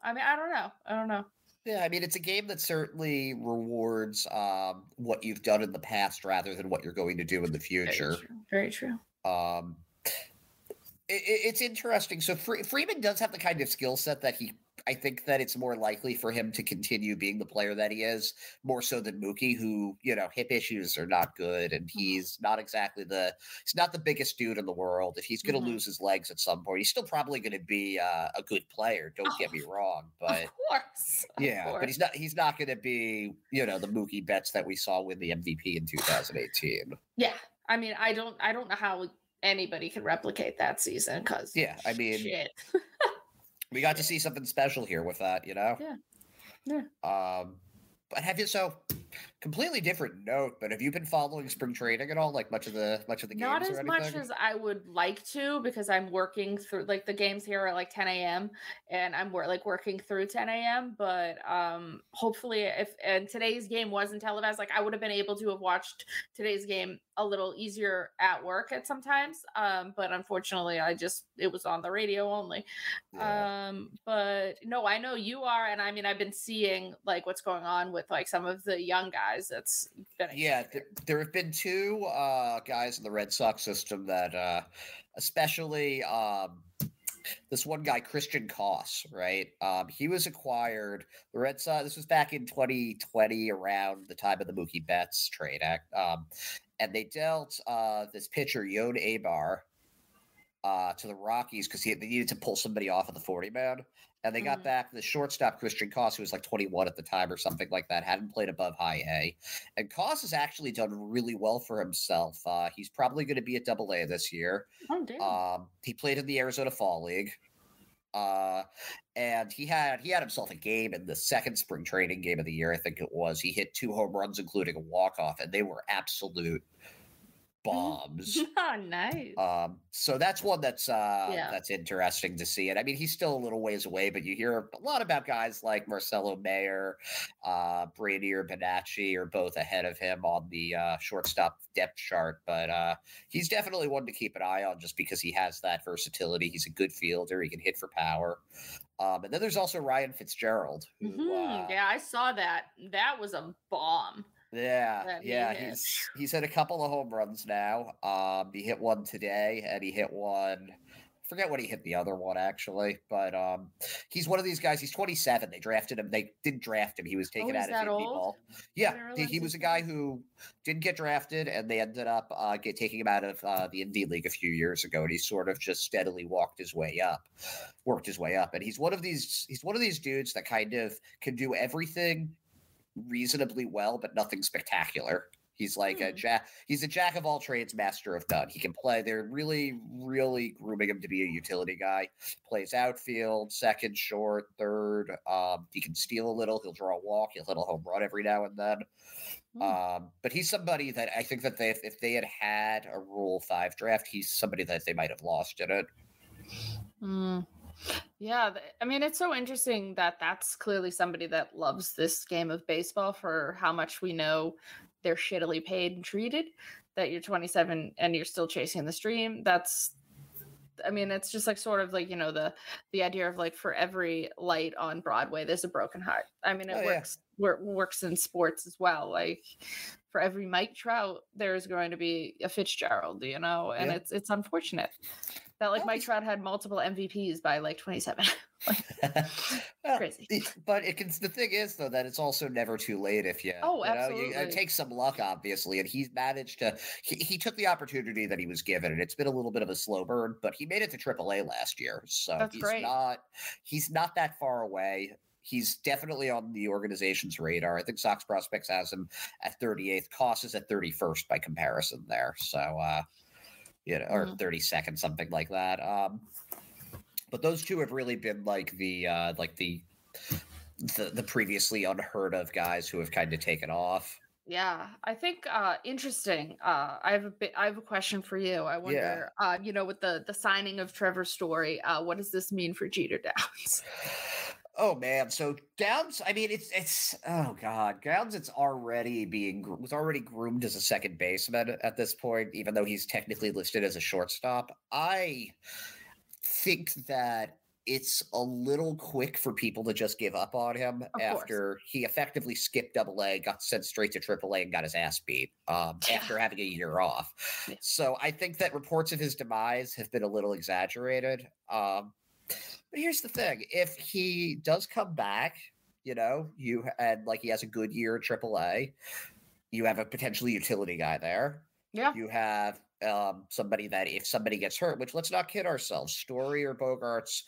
I mean, I don't know. I don't know. Yeah, I mean it's a game that certainly rewards um, what you've done in the past rather than what you're going to do in the Very future. true. Very true. Um, it, it's interesting. So Fre- Freeman does have the kind of skill set that he. I think that it's more likely for him to continue being the player that he is, more so than Mookie, who you know hip issues are not good, and Mm-hmm. he's not exactly the. He's not the biggest dude in the world. If he's going to Mhm. lose his legs at some point, he's still probably going to be uh, a good player. Don't get me wrong, but of course. of yeah, but he's not. He's not going to be you know the Mookie Betts that we saw win the MVP in 2018. Yeah, I mean, I don't, I don't know how anybody can replicate that season because Yeah, I mean, shit. we got to see something special here with that, you know. Yeah. Um, but have you so completely different note? But have you been following spring training at all? Like much of the much of the games Not as much as I would like to because I'm working through like the games here are like 10 a.m. and I'm wor- like working through 10 a.m. But um, hopefully, if and today's game wasn't televised, like I would have been able to have watched today's game a little easier at work at sometimes. Um, but unfortunately, I just it was on the radio only. Yeah. Um, but no, I know you are, and I mean, I've been seeing like what's going on with like some of the young guys. That's been yeah, th- there have been two uh, guys in the Red Sox system that, uh, especially um, this one guy, Christian Koss, right? Um, he was acquired. The Red Sox. This was back in 2020, around the time of the Mookie Betts trade act, um, and they dealt uh, this pitcher Yoan Aybar uh, to the Rockies because they needed to pull somebody off of the 40 man. And they got Mhm. back the shortstop Christian Koss, who was like 21 at the time or something like that, hadn't played above high A. And Koss has actually done really well for himself. Uh, he's probably going to be at Double A this year. Oh damn. Um, he played in the Arizona Fall League. Uh, and he had he had himself a game in the second spring training game of the year, I think it was. He hit two home runs, including a walk off, and they were absolute bombs. oh, nice. Um, so that's one that's uh Yeah. that's interesting to see. And I mean, he's still a little ways away, but you hear a lot about guys like Marcelo Mayer, uh, Brainer Bonaci are both ahead of him on the uh, shortstop depth chart. But uh, he's definitely one to keep an eye on just because he has that versatility. He's a good fielder. He can hit for power. Um, and then there's also Ryan Fitzgerald. Who, Mhm, uh, yeah, I saw that. That was a bomb. Yeah, he yeah, he's he's hit a couple of home runs now. Um, he hit one today, and he hit one. Forget what he hit the other one actually, but um, he's one of these guys. He's 27. They drafted him. They didn't draft him. He was taken he's out of indie ball. Yeah, he, he he was a guy who didn't get drafted, and they ended up uh, get, taking him out of uh, the indie league a few years ago, and he sort of just steadily walked his way up, worked his way up, and he's one of these. He's one of these dudes that kind of can do everything reasonably well, but nothing spectacular. He's like a Hmm. jack. He's a jack of all trades, master of none. He can play. They're really, really grooming him to be a utility guy. Plays outfield, second, short, third. Um, he can steal a little. He'll draw a walk. He'll hit a home run every now and then. Hmm. Um, but he's somebody that I think that they, if they had had a Rule Five draft, he's somebody that they might have lost in it. Mm. Yeah, I mean, it's so interesting that that's clearly somebody that loves this game of baseball for how much we know they're shittily paid and treated. That you're 27 and you're still chasing the stream. That's, I mean, it's just like sort of like you know the the idea of like for every light on Broadway, there's a broken heart. I mean, it Oh, yeah. works wor- works in sports as well. Like for every Mike Trout, there's going to be a Fitzgerald, you know, and Yeah. it's it's unfortunate that like Mike Trout had multiple MVPs by like 27. Well, Crazy. but it can. The thing is, though, that it's also never too late if you. Oh, you know, you- absolutely. it takes some luck, obviously, and he's managed to. He, he took the opportunity that he was given, and it's been a little bit of a slow burn, but he made it to AAA last year, so That's he's great. not. He's not that far away. He's definitely on the organization's radar. I think Sox Prospects has him at 38th. Koss is at 31st by comparison there. So, uh, you know, or Mhm. 32nd, something like that. Um, but those two have really been like the uh, like the the, the previously unheard of guys who have kind of taken off. Yeah, I think uh interesting. Uh I have a bit I have a question for you. I wonder uh you know with the the signing of Trevor Story, uh what does this mean for Jeter Downs? Oh man, so Downs. I mean, it's it's oh god, Downs. It's already being was already groomed as a second baseman at this point, even though he's technically listed as a shortstop. I think that it's a little quick for people to just give up on him Of course. after he effectively skipped double A, got sent straight to triple A, and got his ass beat um, after having a year off. Yeah. So I think that reports of his demise have been a little exaggerated. Um, but here's the thing: if he does come back, you know, you and like he has a good year at triple A, you have a potentially utility guy there Yeah. you have um, somebody that if somebody gets hurt, which let's not kid ourselves, Story or Bogaerts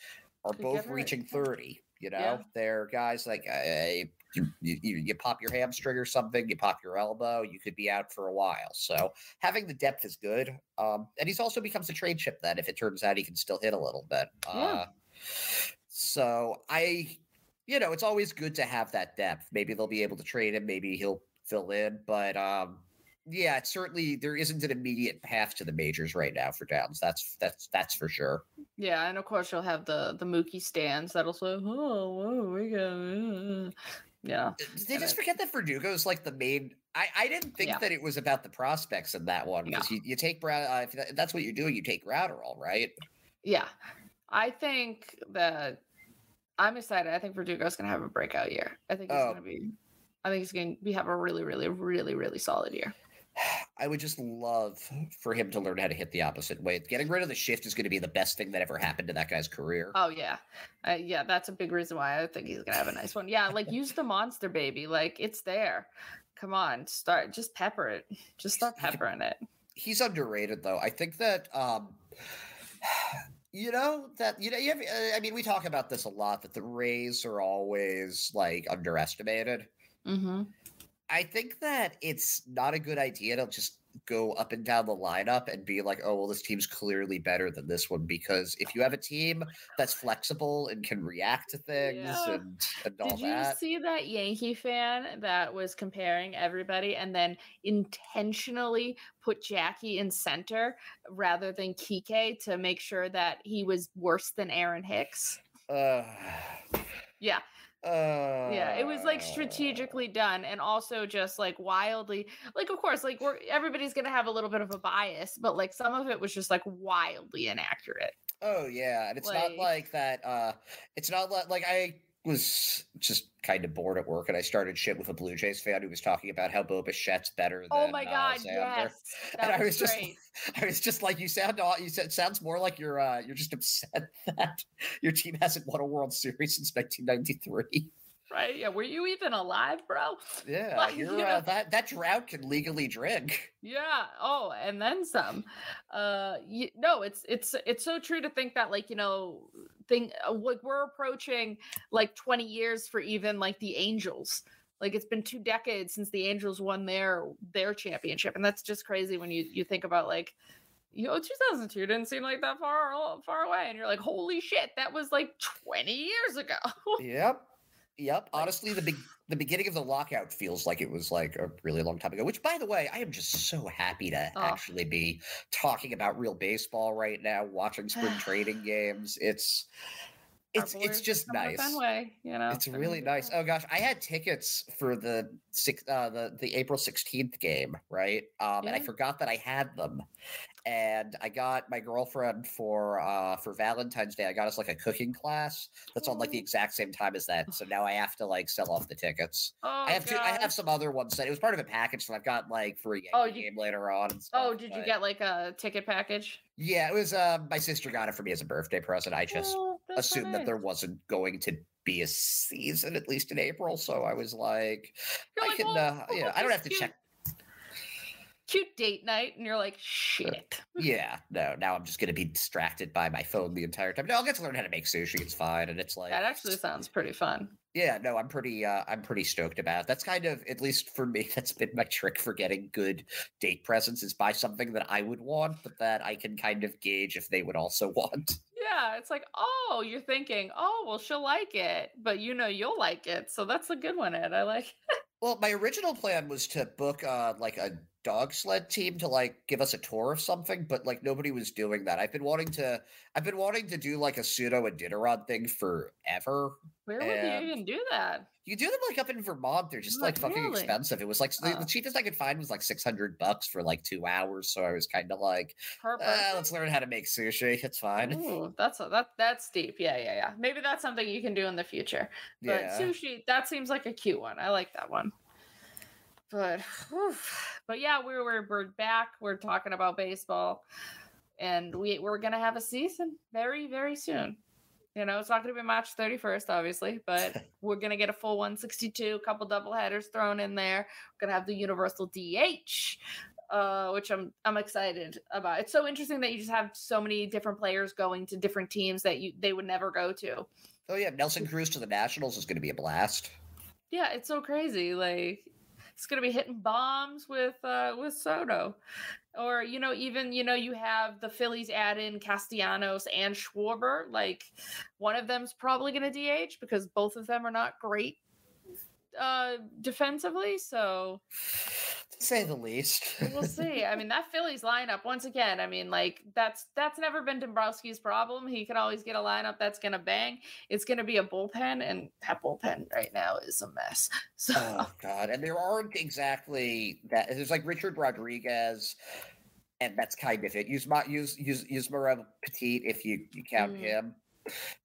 are both reaching 30. You know, Yeah. they're guys like uh, you, you, you you pop your hamstring or something, you pop your elbow, you could be out for a while. So having the depth is good. Um, and he's also becomes a trade chip then if it turns out he can still hit a little bit. Yeah. Uh, so I, you know, it's always good to have that depth. Maybe they'll be able to trade him. Maybe he'll fill in. But um, yeah, it's certainly there isn't an immediate path to the majors right now for Downs. That's that's that's for sure. Yeah, and of course you'll have the the Mookie stands that'll say, "Oh, whoa, we got," uh," yeah, Uh, They And just it- forget that Verdugo's like the main. I, I didn't think Yeah. that it was about the prospects in that one Yeah. because you, you take Brown. Uh, if that's what you're doing, you take Grouterall, right? yeah. I think that I'm excited. I think Verdugo's gonna have a breakout year. I think he's Oh. gonna be. I think he's going to be have a really, really, really, really solid year. I would just love for him to learn how to hit the opposite way. Getting rid of the shift is going to be the best thing that ever happened to that guy's career. Oh yeah, uh, yeah. That's a big reason why I think he's gonna have a nice one. Yeah, like use the monster baby. Like it's there. Come on, start just pepper it. Just start peppering it. He's underrated, though. I think that. um You know that you know you have, uh, I mean we talk about this a lot that the Rays are always like underestimated. Mm-hmm. I think that it's not a good idea to just go up and down the lineup and be like, oh, well, this team's clearly better than this one. Because if you have a team that's flexible and can react to things Yeah. and, and all Did you that. see that Yankee fan that was comparing everybody and then intentionally put Jackie in center rather than Kike to make sure that he was worse than Aaron Hicks? Uh, Yeah, uh, yeah, it was like strategically done and also just like wildly like of course like we're everybody's going to have a little bit of a bias, but like some of it was just like wildly inaccurate. Oh yeah, and it's not Like- like that. Uh, it's not like like I was just kind of bored at work, and I started shit with a Blue Jays fan who was talking about how Bo Bichette's better than. Oh my uh, god, Xander. yes. And That I was, was just, great. I was just like, you sound, you said, sounds more like you're, uh, you're just upset that your team hasn't won a World Series since 1993. Right? Yeah, were you even alive, bro? Yeah, Like, you're, you uh, that that drought can legally drink. Yeah. Oh, and then some. Uh, y no, it's it's it's so true to think that like you know, thing uh, like we're approaching like twenty years for even like the Angels. Like it's been two decades since the Angels won their their championship, and that's just crazy when you you think about like. You know, 2002 didn't seem like that far far away, and you're like, "Holy shit, that was like 20 years ago." Yep. Yep. Honestly, the big the beginning of the lockout feels like it was like a really long time ago. Which, by the way, I am just so happy to Oh. actually be talking about real baseball right now, watching spring training games. It's it's it's just nice. Fenway, you know, It's really nice. Oh gosh, I had tickets for the six uh the the April 16th game, right? Um and I forgot that I had them. And I got my girlfriend for uh for Valentine's Day. I got us like a cooking class that's on like the Oh. exact same time as that. So now I have to like sell off the tickets. Oh, I have two, I have some other ones that it was part of a package that I've got like for a Yankee Oh, you- game later on. And Oh, stuff, did you get like a ticket package? Yeah, it was uh my sister got it for me as a birthday present. I just Oh, so that there wasn't going to be a season at least in April. So I was like, You're I like, can, "Well, uh, we'll yeah, I don't have to cute- check. Cute date night, and you're like, shit. Yeah, no, now I'm just going to be distracted by my phone the entire time. No, I'll get to learn how to make sushi. It's fine. And it's like, That actually sounds pretty fun. Yeah, no, I'm pretty, uh, I'm pretty stoked about it. That's kind of, at least for me, that's been my trick for getting good date presents is buy something that I would want, but that I can kind of gauge if they would also want. Yeah, it's like, oh, you're thinking, oh, well, she'll like it, but you know you'll like it, so that's a good one, Ed. I like. Well, my original plan was to book uh like a dog sled team to like give us a tour of something, but like nobody was doing that. I've been wanting to I've been wanting to do like a pseudo Iditarod thing forever. Where would And- you even do that? You do them like up in Vermont. They're just like, Like, fucking really? expensive. It was like the, Oh. the cheapest I could find was like six hundred bucks for like two hours. So I was kind of like, "Ah, let's learn how to make sushi. It's fine. Ooh, that's a, that that's deep. Yeah, yeah, yeah. Maybe that's something you can do in the future. But yeah. sushi, that seems like a cute one. I like that one. But whew. but yeah, we're we're we're back. We're talking about baseball, and we we're gonna have a season very very soon. You know, it's not gonna be March thirty first, obviously, but we're gonna get a full one sixty two, a couple double headers thrown in there. We're gonna have the universal DH. Uh, which I'm I'm excited about. It's so interesting that you just have so many different players going to different teams that you they would never go to. Oh yeah, Nelson Cruz to the Nationals is going to be a blast. Yeah, it's so crazy. Like it's gonna be hitting bombs with uh with Soto. Or, you know, even, you know, you have the Phillies add in Castellanos and Schwarber. Like one of them's probably gonna DH because both of them are not great uh defensively. So To say the least. we'll see. I mean, that Phillies lineup, once again, I mean, like that's that's never been Dombrowski's problem. He can always get a lineup that's gonna bang. It's gonna be a bullpen, and that bullpen right now is a mess. So oh god, and there aren't exactly that. There's like Richard Rodriguez, and that's kind of it. Use my use use use Morel Petit if you you count Mm. him.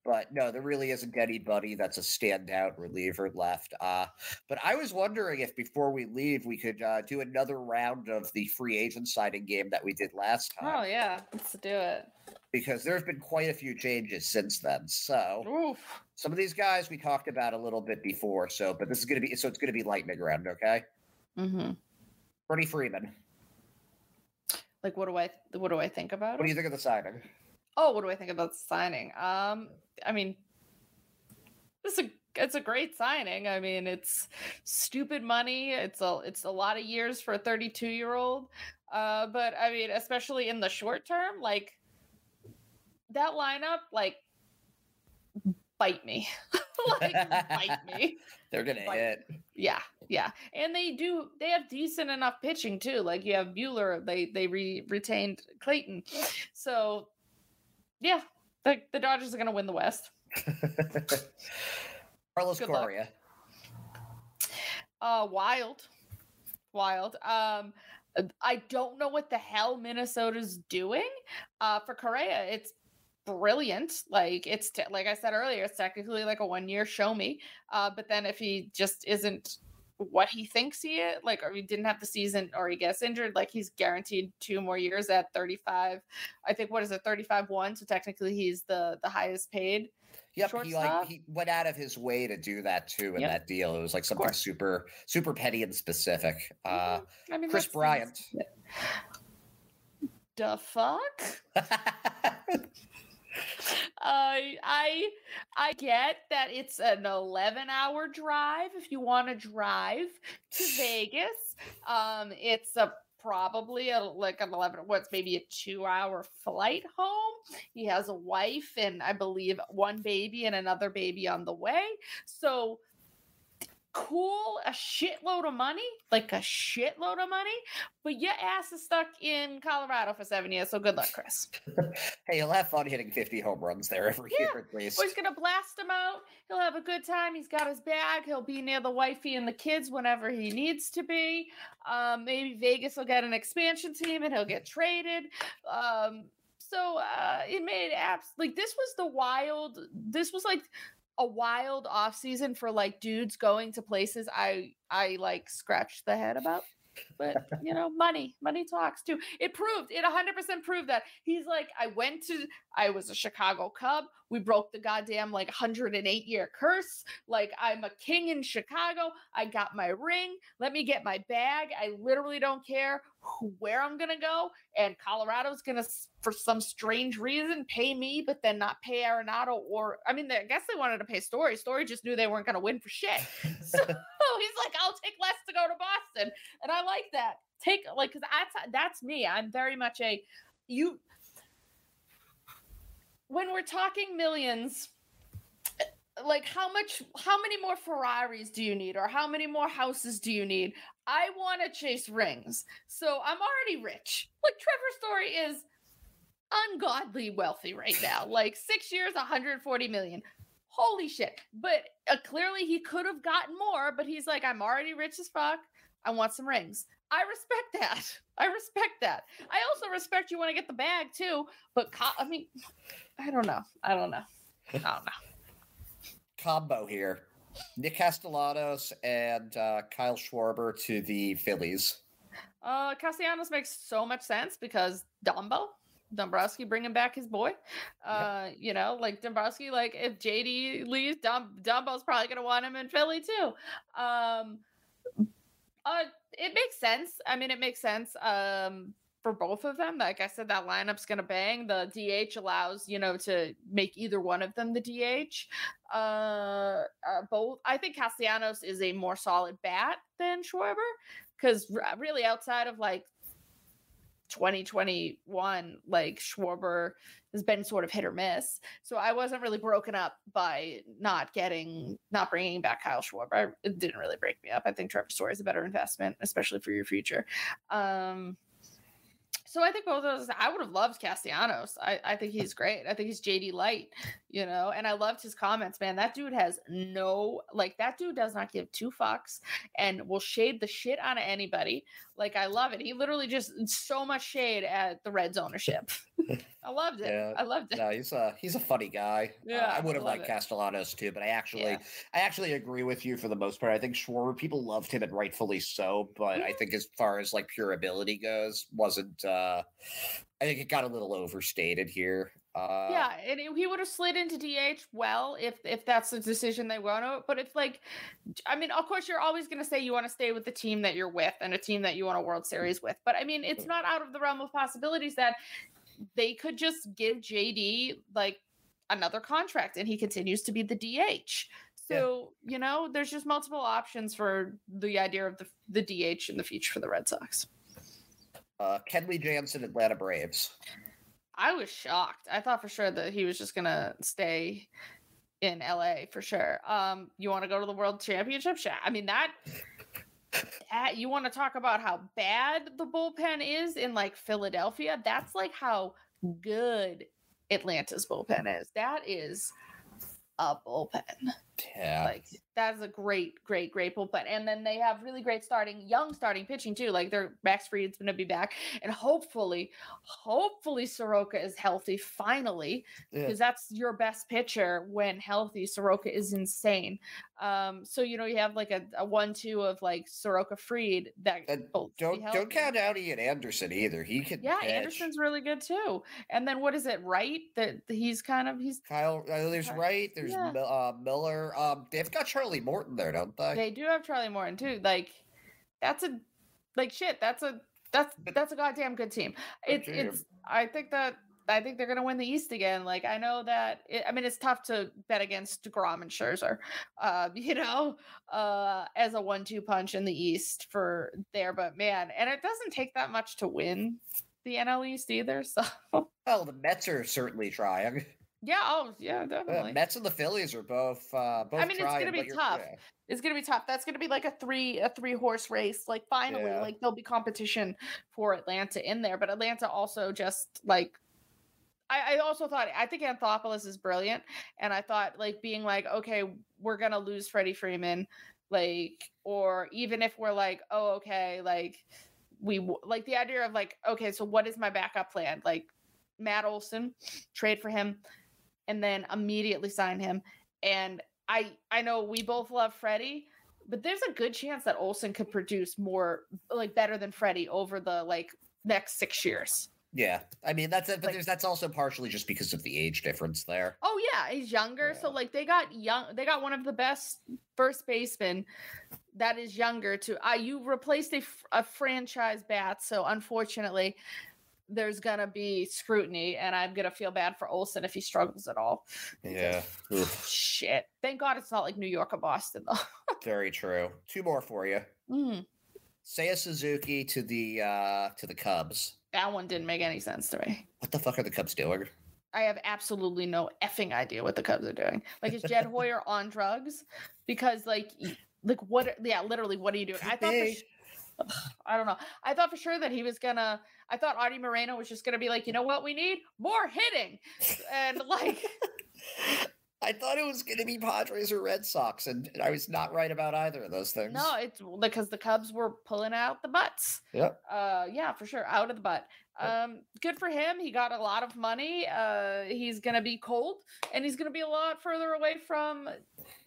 But no, there really isn't anybody that's a standout reliever left. Uh, but I was wondering if before we leave, we could uh, do another round of the free agent signing game that we did last time, Oh yeah, let's do it. because there have been quite a few changes since then. So Oof. some of these guys we talked about a little bit before. So, but this is gonna be so it's gonna be lightning round, okay? Mm-hmm. Freddie Freeman. Like, what do I what do I think about What do you think of the signing? Oh, what do I think about the signing? Um, I mean, it's a it's a great signing. I mean, it's stupid money. It's a it's a lot of years for a 32 year old. Uh, but I mean, especially in the short term, like that lineup, like bite me, like bite me. They're gonna Like- hit. Yeah, yeah, and they do. They have decent enough pitching too. Like you have Buehler. They they re- retained Clayton, so yeah, the the Dodgers are gonna win the West. Carlos Good luck. Correa. Uh, wild, wild. Um, I don't know what the hell Minnesota's doing. Uh, for Correa, it's brilliant. Like it's te- like I said earlier, it's technically like a one year show me. Uh, but then if he just isn't what he thinks he is, like, or he didn't have the season, or he gets injured, like he's guaranteed two more years at thirty five. I think what is it, thirty five one? So technically, he's the the highest paid. Yep, he like he went out of his way to do that too in Yep. that deal. It was like something super super petty and specific. Uh, Mhm. I mean, Kris Bryant. The fuck? I I I get that it's an 11 hour drive if you want to drive to Vegas. Um it's a probably a, like an 11 what's maybe a 2 hour flight home. He has a wife and I believe one baby and another baby on the way. So cool a shitload of money, like a shitload of money, but your ass is stuck in Colorado for 7 years. So good luck, Kris. hey, he'll have fun hitting 50 home runs there every Yeah, year at least. Or he's gonna blast him out. He'll have a good time. He's got his bag. He'll be near the wifey and the kids whenever he needs to be. Um, maybe Vegas will get an expansion team and he'll get traded. Um, so uh, it made apps like this was the wild. This was like a wild off season for like dudes going to places I I like scratched the head about. But you know, money, money talks too. It proved, it 100% proved that he's like, I went to, I was a Chicago Cub. We broke the goddamn like 108 year curse. Like, I'm a king in Chicago. I got my ring. Let me get my bag. I literally don't care where I'm gonna go. And Colorado's gonna, for some strange reason, pay me, but then not pay Arenado. Or, I mean, I guess they wanted to pay Story. Story just knew they weren't gonna win for shit. So he's like, I'll take less to go to Boston and I like that. Take like because that's that's me. I'm very much a you. When we're talking millions, like how much, how many more Ferraris do you need, or how many more houses do you need? I want to chase rings, so I'm already rich. Like Trevor Story is ungodly wealthy right now. Like six years, 140 million. holy shit. But uh, clearly he could have gotten more, but he's like, I'm already rich as fuck. I want some rings. I respect that. I respect that. I also respect you want to get the bag too, but co- I mean, I don't know. I don't know. I don't know. Combo here. Nick Castellanos and uh, Kyle Schwarber to the Phillies. Uh, Castellanos makes so much sense because Dumbo, Dombrowski bringing back his boy. Uh, yep. you know, like Dombrowski, like if JD leaves, Dum- Dumbo's probably gonna want him in Philly too. Um, uh, it makes sense. I mean, it makes sense. Um, for both of them. Like I said, that lineup's gonna bang. The DH allows you know to make either one of them the DH. Uh, uh both. I think Castellanos is a more solid bat than Schwarber because r- really outside of like 2021, like Schwarber has been sort of hit or miss. So I wasn't really broken up by not getting, not bringing back Kyle Schwarber. It didn't really break me up. I think Trevor Story is a better investment, especially for your future. Um, so I think both of those. I would have loved Castellanos. I, I think he's great. I think he's JD Light, you know, and I loved his comments, man. That dude has no like that dude does not give two fucks and will shade the shit out of anybody. Like I love it. He literally just so much shade at the Reds ownership. I loved it. Yeah, I loved it. No, he's a he's a funny guy. Yeah, uh, I would have liked it. Castellanos too, but I actually yeah. I actually agree with you for the most part. I think Schwarber people loved him and rightfully so, but mm-hmm. I think as far as like pure ability goes, wasn't uh I think it got a little overstated here. Uh, yeah, and he would have slid into DH well if if that's the decision they want to. But it's like, I mean, of course, you're always going to say you want to stay with the team that you're with and a team that you want a World Series with. But I mean, it's mm. not out of the realm of possibilities that they could just give JD like another contract and he continues to be the DH. So, yeah. you know, there's just multiple options for the idea of the, the DH in the future for the Red Sox. Uh, Kenley Jansen, Atlanta Braves. I was shocked. I thought for sure that he was just gonna stay in LA for sure. Um, you want to go to the World Championship? I mean that. that you want to talk about how bad the bullpen is in like Philadelphia? That's like how good Atlanta's bullpen is. That is a bullpen. Yeah. Like that's a great, great, great bullpen. But and then they have really great starting, young starting pitching too. Like their Max Fried's gonna be back. And hopefully, hopefully Soroka is healthy finally. Because yeah. that's your best pitcher when healthy. Soroka is insane. Um, so you know, you have like a, a one-two of like Soroka Fried that don't don't count out Ian Anderson either. He can Yeah, pitch. Anderson's really good too. And then what is it, right? That he's kind of he's Kyle uh, there's right, there's yeah. uh, Miller. Um they've got Charlie Morton there, don't they? They do have Charlie Morton too. Like that's a like shit. That's a that's that's a goddamn good team. It's it's. I think that I think they're gonna win the East again. Like I know that. It, I mean, it's tough to bet against deGrom and Scherzer. Uh, you know, uh, as a one-two punch in the East for there, but man, and it doesn't take that much to win the NL East either. So. Well, the Mets are certainly trying. Yeah. Oh, yeah. Definitely. The Mets and the Phillies are both. Uh, both. I mean, trying, it's gonna be tough. Yeah. It's gonna be tough. That's gonna be like a three a three horse race. Like finally, yeah. like there'll be competition for Atlanta in there, but Atlanta also just like. I, I also thought I think Anthopoulos is brilliant, and I thought like being like, okay, we're gonna lose Freddie Freeman, like, or even if we're like, oh, okay, like we like the idea of like, okay, so what is my backup plan? Like Matt Olson, trade for him, and then immediately sign him. And I I know we both love Freddie, but there's a good chance that Olson could produce more like better than Freddie over the like next six years. Yeah, I mean that's it, but like, that's also partially just because of the age difference there. Oh yeah, he's younger, yeah. so like they got young, they got one of the best first basemen that is younger. To uh, you replaced a, a franchise bat, so unfortunately, there's gonna be scrutiny, and I'm gonna feel bad for Olson if he struggles at all. Yeah. Shit. Thank God it's not like New York or Boston though. Very true. Two more for you. Mm. a Suzuki to the uh to the Cubs. That one didn't make any sense to me. What the fuck are the Cubs doing? I have absolutely no effing idea what the Cubs are doing. Like is Jed Hoyer on drugs? Because like like what yeah, literally what are you doing? Could I thought I don't know. I thought for sure that he was gonna. I thought Arte Moreno was just gonna be like, you know what, we need more hitting, and like, I thought it was going to be Padres or Red Sox, and I was not right about either of those things. No, it's because the Cubs were pulling out the butts. Yep. Uh, yeah, for sure, out of the butt. Um, good for him. He got a lot of money. Uh, he's gonna be cold, and he's gonna be a lot further away from,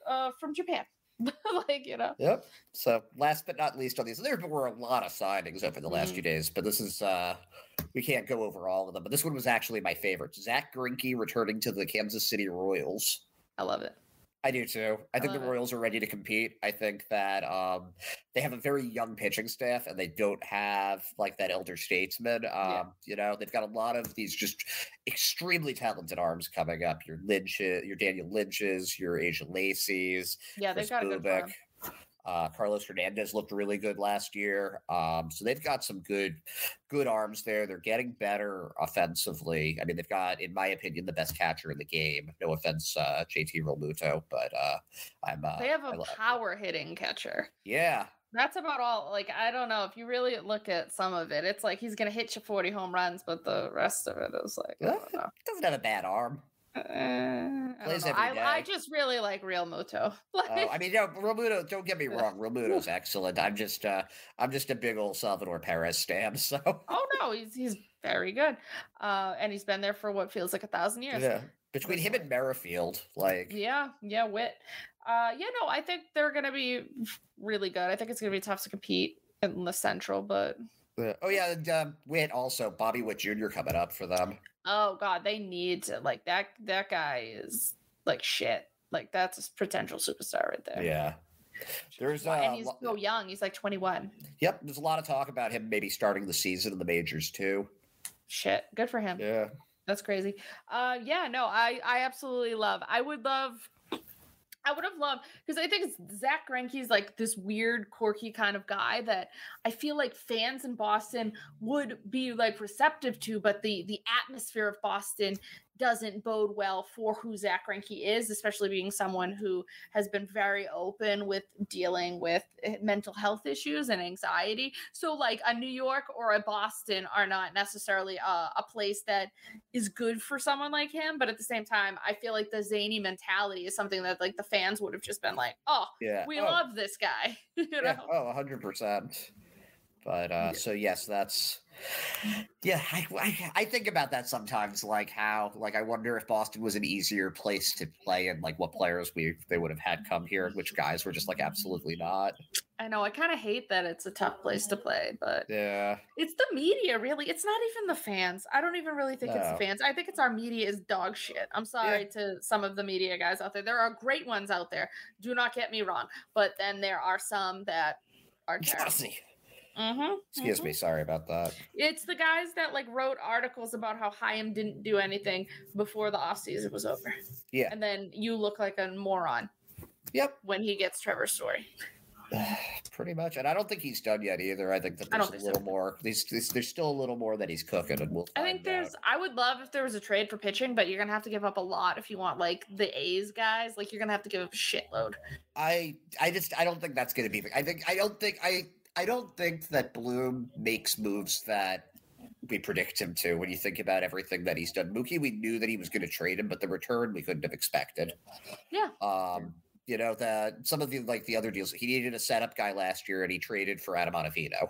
uh, from Japan. like you know. Yep. So last but not least on these, there were a lot of signings over the last Mhm. few days, but this is uh we can't go over all of them. But this one was actually my favorite. Zack Greinke returning to the Kansas City Royals. I love it. I do too. I think the it. Royals are ready to compete. I think that um, they have a very young pitching staff, and they don't have like that elder statesman. Um, Yeah. You know, they've got a lot of these just extremely talented arms coming up. Your Lynch, your Daniel Lynch's, your Asa Lacy's, Yeah, they've got a good Bubic. farm. Uh, Carlos Hernandez looked really good last year. Um, so they've got some good, good arms there. They're getting better offensively. I mean, they've got, in my opinion, the best catcher in the game. No offense, uh, JT Realmuto, but uh, I'm. Uh, They have a power hitting catcher. Yeah, That's about all. Like I don't know if you really look at some of it, it's like he's gonna hit you forty home runs, but the rest of it is like I don't know. doesn't have a bad arm. Uh, I, Plays every I, I just really like Realmuto. Oh, I mean, no, Realmuto. Don't get me wrong. Realmuto's excellent. I'm just, uh, I'm just a big old Salvador Perez stamp. So oh no, he's he's very good, uh, and he's been there for what feels like a thousand years. yeah, between him and Merrifield, like Yeah, yeah, wit. Uh, yeah, no, I think they're gonna be really good. I think it's gonna be tough to compete in the Central, but Oh yeah, and um, Witt also Bobby Witt Jr. coming up for them. Oh god, they need to like that. That guy is like shit. Like that's a potential superstar right there. Yeah. There's uh, and he's lo- so young. He's like 21. yep. There's a lot of talk about him maybe starting the season in the majors too. Shit, good for him. Yeah. That's crazy. Uh, yeah, no, I I absolutely love. I would love. I would have loved because I think Zack Greinke's like this weird, quirky kind of guy that I feel like fans in Boston would be like receptive to, but the the atmosphere of Boston doesn't bode well for who Zack Greinke is, especially being someone who has been very open with dealing with eh, mental health issues and anxiety. So, like a New York or a Boston are not necessarily a, a place that is good for someone like him. But at the same time, I feel like the zany mentality is something that like the fans would have just been like, "Oh, Yeah. we oh, love this guy," you know. Yeah. Oh, hundred percent. But uh, so yes, that's yeah. I, I I think about that sometimes, like how like I wonder if Boston was an easier place to play, and like what players we they would have had come here, and which guys were just like absolutely not. I know. I kind of hate that it's a tough place to play, but Yeah. it's the media. Really, it's not even the fans. I don't even really think it's the fans. I think it's our media is dog shit. I'm sorry to some of the media guys out there. There are great ones out there. Do not get me wrong, but then there are some that are terrible. Mm-hmm, Excuse me. Sorry about that. It's the guys that like wrote articles about how Chaim didn't do anything before the offseason was over. Yeah. And then you look like a moron Yep. when he gets Trevor's story. Pretty much, and I don't think he's done yet either. I think that there's don't a think so. little more. There's, there's there's still a little more that he's cooking, and we'll. I think there's out. I would love if there was a trade for pitching, but you're gonna have to give up a lot if you want like the A's guys. Like you're gonna have to give up a shitload. I I just I don't think that's going to be. I think I don't think I I don't think that Bloom makes moves that we predict him to. When you think about everything that he's done, Mookie, we knew that he was going to trade him, but the return we couldn't have expected. Yeah. Um. You know the some of the like the other deals. He needed a setup guy last year, and he traded for Adam Ottavino.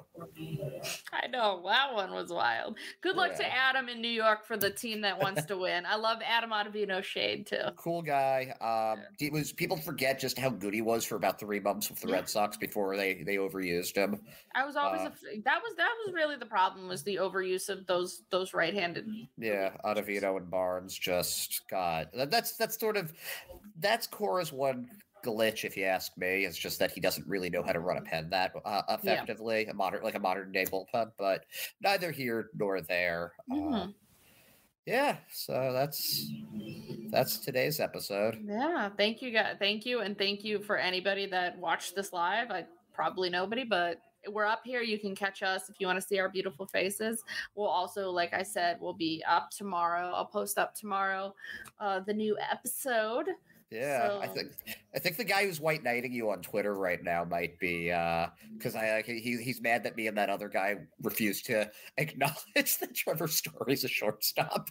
I know that one was wild. Good luck to Adam in New York for the team that wants to win. I love Adam Ottavino shade too. Cool guy. Um, it was people forget just how good he was for about three months with the Yeah. Red Sox before they they overused him. I was always Uh, a that was that was really the problem was the overuse of those those right-handed. Yeah, Ottavino and Barnes just God. that- That's that's sort of that's Cora's one glitch, if you ask me. It's just that he doesn't really know how to run a pen that uh, effectively, a modern like a modern day bullpen. But neither here nor there. Uh, Mhm. yeah, so that's that's today's episode. Yeah, thank you guys. Thank you and thank you for anybody that watched this live. I probably nobody, but we're up here. You can catch us if you want to see our beautiful faces. We'll also, like I said, we'll be up tomorrow. I'll post up tomorrow uh, the new episode Yeah, I think I think the guy who's white knighting you on Twitter right now might be because uh, I he, he's mad that me and that other guy refused to acknowledge that Trevor Story's a shortstop.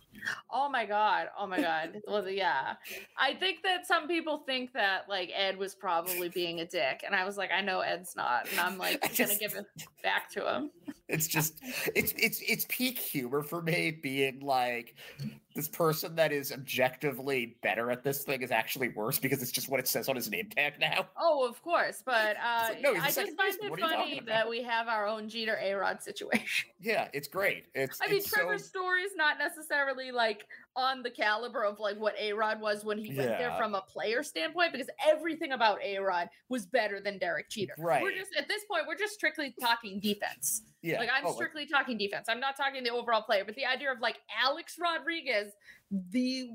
Oh my god! Oh my god! well, yeah, I think that some people think that like Ed was probably being a dick, and I was like, I know Ed's not, and I'm like I'm just, gonna give it back to him. It's just it's it's it's peak humor for me being like this person that is objectively better at this thing is actually worse because it's just what it says on his name tag now. Oh, of course, but uh, like, no, I just find it funny that we have our own Jeter A Rod situation. Yeah, it's great. It's. I it's mean, Trevor's so... story is not necessarily like on the caliber of like what A Rod was when he went there from a player standpoint, because everything about A Rod was better than Derek Jeter. Right. We're just at this point, we're just strictly talking defense. Yeah. Like I'm oh, strictly like... talking defense. I'm not talking the overall player, but the idea of like Alex Rodriguez the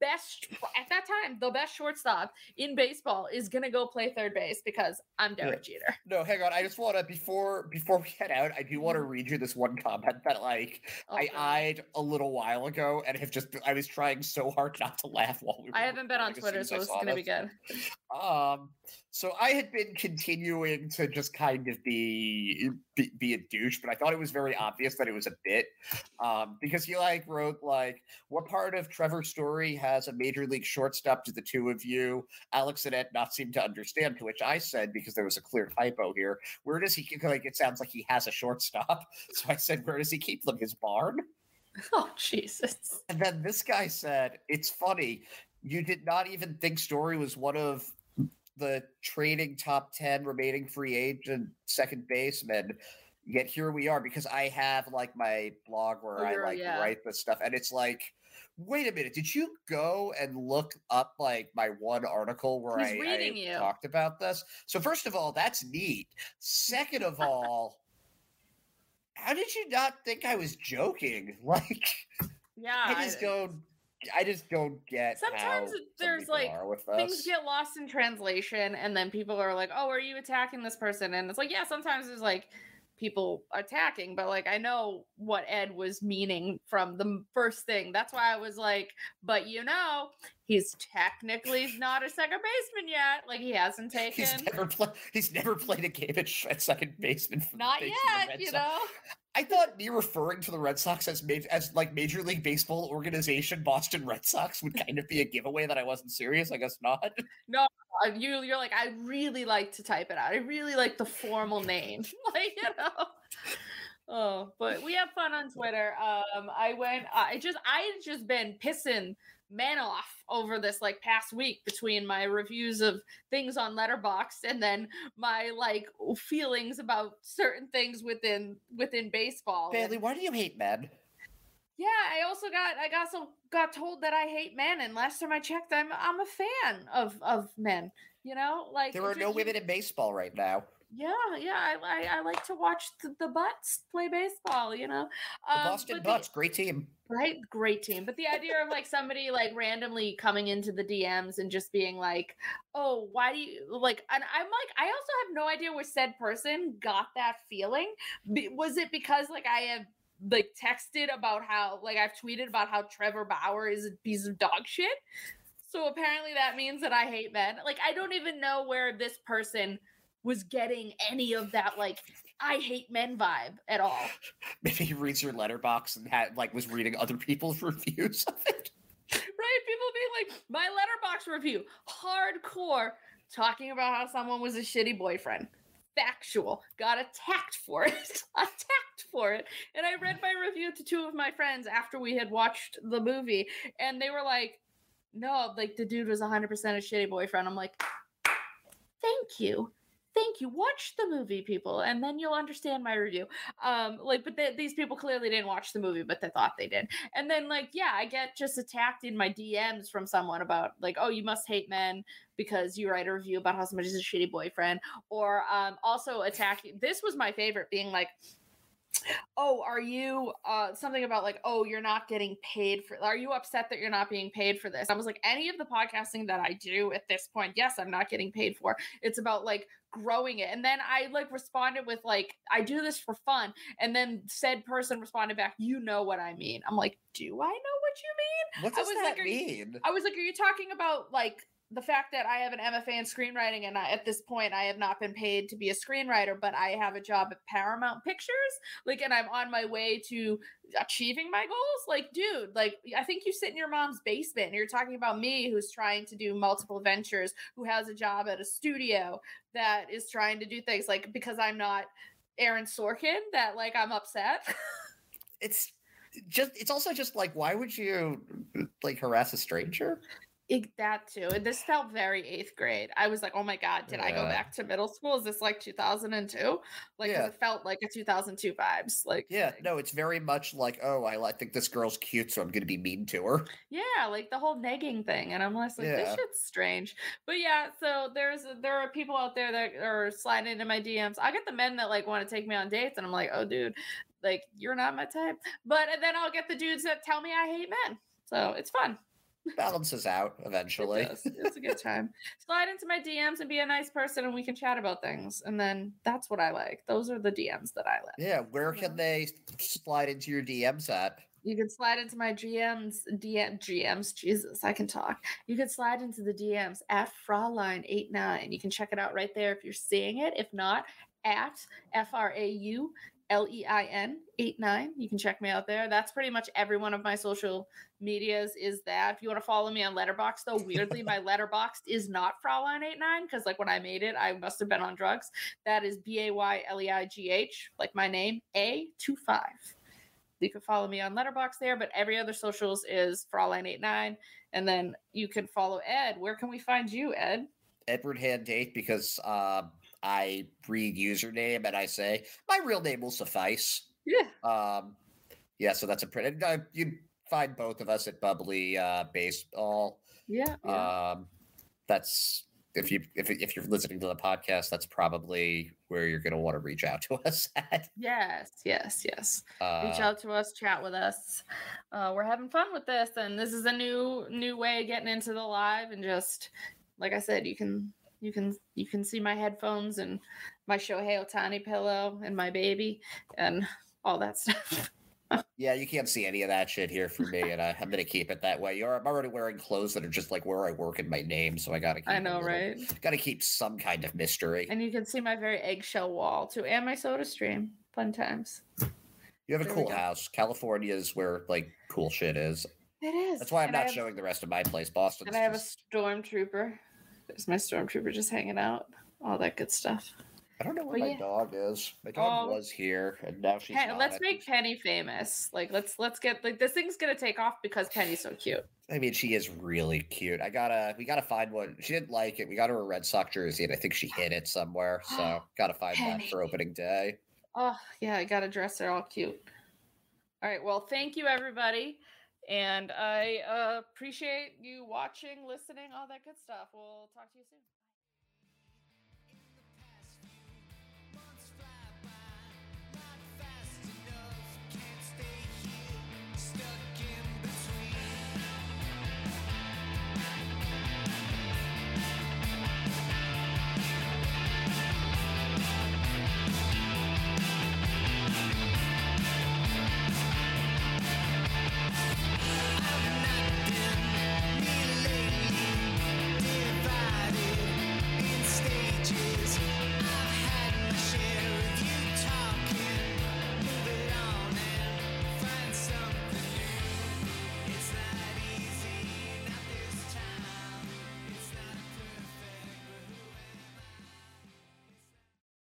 best at that time, the best shortstop in baseball is gonna go play third base because I'm Derek yeah. Jeter. No, hang on. I just want to before before we head out, I do want to mm-hmm. read you this one comment that like oh, I God. eyed a little while ago and have just I was trying so hard not to laugh while we. I haven't been on Twitter, so it's gonna this. be good. Um, so I had been continuing to just kind of be, be, be a douche, but I thought it was very obvious that it was a bit, um, because he like wrote like, "What part of Trevor's story has a major league shortstop to the two of you?" Alex and Ed not seem to understand. To which I said, because there was a clear typo here, where does he like? It sounds like he has a shortstop. So I said, "Where does he keep them? His barn?" Oh Jesus! And then this guy said, "It's funny." You did not even think Story was one of the trading top 10 remaining free agent second baseman yet here we are because i have like my blog where i like yeah. write this stuff and it's like wait a minute did you go and look up like my one article where He's I, I talked about this? So first of all that's neat. Second of all how did you not think i was joking? Like yeah i just don't I just don't get. Sometimes there's like things get lost in translation, and then people are like, "Oh, are you attacking this person?" And it's like, yeah, sometimes there's like people attacking, but like I know what Ed was meaning from the first thing. That's why I was like, but you know, he's technically not a second baseman yet. Like he hasn't taken. He's never, play- he's never played a game at, at second baseman. Not yet, you know. I thought me referring to the Red Sox as as like Major League Baseball organization Boston Red Sox would kind of be a giveaway that I wasn't serious. I guess not. No, uh, you you're like I really like to type it out. I really like the formal name, like you know. Oh, but we have fun on Twitter. Um, I went. I just I had just been pissing man off over this like past week between my reviews of things on Letterboxd and then my like feelings about certain things within within baseball. Bailey, why do you hate men? Yeah, I also got I got so got told that I hate men, and last time I checked, I'm I'm a fan of of men. You know, like there are no women in baseball right now. Yeah, yeah, I, I, I like to watch the, the Butts play baseball. You know, um, the Boston Butts, the, great team. Right, great team. But the idea of like somebody like randomly coming into the DMs and just being like, "Oh, why do you like?" And I'm like, I also have no idea where said person got that feeling. Was it because like I have like texted about how like I've tweeted about how Trevor Bauer is a piece of dog shit? So apparently that means that I hate men. Like I don't even know where this person was getting any of that like I hate men vibe at all. Maybe he reads your Letterboxd and had like was reading other people's reviews of it. Right? People being like, my Letterboxd review, hardcore, talking about how someone was a shitty boyfriend. Factual. Got attacked for it. attacked for it. And I read my review to two of my friends after we had watched the movie, and they were like, no, like the dude was 100% a shitty boyfriend. I'm like, thank you thank you watch the movie people and then you'll understand my review. Um like but the, these people clearly didn't watch the movie but they thought they did. And then like yeah i get just attacked in my dms from someone about like oh you must hate men because you write a review about how somebody's a shitty boyfriend or um also attacking this was my favorite being like oh are you uh something about like oh you're not getting paid for are you upset that you're not being paid for this? I was like any of the podcasting that i do at this point yes i'm not getting paid for. It's about like growing it. And then i like responded with like i do this for fun and then said person responded back you know what i mean. I'm like do i know what you mean? What does I was that like, mean? You, i was like are you talking about like the fact that I have an MFA in screenwriting and I, at this point I have not been paid to be a screenwriter, but I have a job at Paramount Pictures, like, and I'm on my way to achieving my goals. Like, dude, like, I think you sit in your mom's basement and you're talking about me who's trying to do multiple ventures, who has a job at a studio that is trying to do things like because I'm not Aaron Sorkin, that like I'm upset. it's just it's also just like why would you like harass a stranger it, that too. And this felt very eighth grade. I was like, oh my God, did yeah. I go back to middle school? Is this like 2002? Like, yeah. it felt like a 2002 vibes. Like, yeah, thing. no, it's very much like, oh, I, I think this girl's cute, so I'm going to be mean to her. Yeah, like the whole negging thing. And I'm like, yeah. this shit's strange. But yeah, so there's, there are people out there that are sliding into my DMs. I get the men that like want to take me on dates, and I'm like, oh, dude, like, you're not my type. But then I'll get the dudes that tell me I hate men. So it's fun balances out eventually. It it's a good time. Slide into my DMs and be a nice person, and we can chat about things. And then that's what I like. Those are the DMs that I like. Yeah, where can they slide into your DMs at? You can slide into my GMs, DM, GMs. Jesus, I can talk. You can slide into the DMs at Fraulein89. You can check it out right there if you're seeing it. If not, at F R A U L E I N 8 9. You can check me out there. That's pretty much every one of my social medias is that. If you want to follow me on Letterboxd, though, weirdly, my Letterboxd is not Fraulein 8 9 because, like, when I made it, I must have been on drugs. That is B A Y L E I G H, like my name, A 2 5. You can follow me on Letterboxd there, but every other socials is Fraulein 8 9. And then you can follow Ed. Where can we find you, Ed? Edward Hand Date because uh, I read username and I say my real name will suffice. Yeah. Um. Yeah. So that's a pretty. Uh, you find both of us at Bubbly uh, Baseball. Yeah, yeah. Um. That's if you if if you're listening to the podcast, that's probably where you're going to want to reach out to us at. Yes, yes, yes. Uh, reach out to us, chat with us. Uh, we're having fun with this, and this is a new new way of getting into the live, and just like I said, you can you can you can see my headphones and my Shohei Ohtani pillow and my baby and all that stuff. yeah, you can't see any of that shit here for me, and I, am gonna keep it that way. You're, I'm already wearing clothes that are just like where I work in my name, so I gotta. Keep I know, right? Gotta keep some kind of mystery. And you can see my very eggshell wall too, and my Soda Stream. Fun times. You have a there cool house. California is where like cool shit is. It is. That's why I'm and not have, showing the rest of my place. Boston. And I have just... a stormtrooper. There's my stormtrooper just hanging out. All that good stuff. I don't know where but my yeah. dog is. My dog oh, was here, and now she's. Pen- let's make Penny famous. Like, let's let's get like this thing's gonna take off because Penny's so cute. I mean, she is really cute. I gotta, we gotta find one. She didn't like it. We got her a Red Sox jersey, and I think she hid it somewhere. So gotta find Penny. that for opening day. Oh yeah, I gotta dress her all cute. All right. Well, thank you everybody. And I uh, appreciate you watching, listening, all that good stuff. We'll talk to you soon.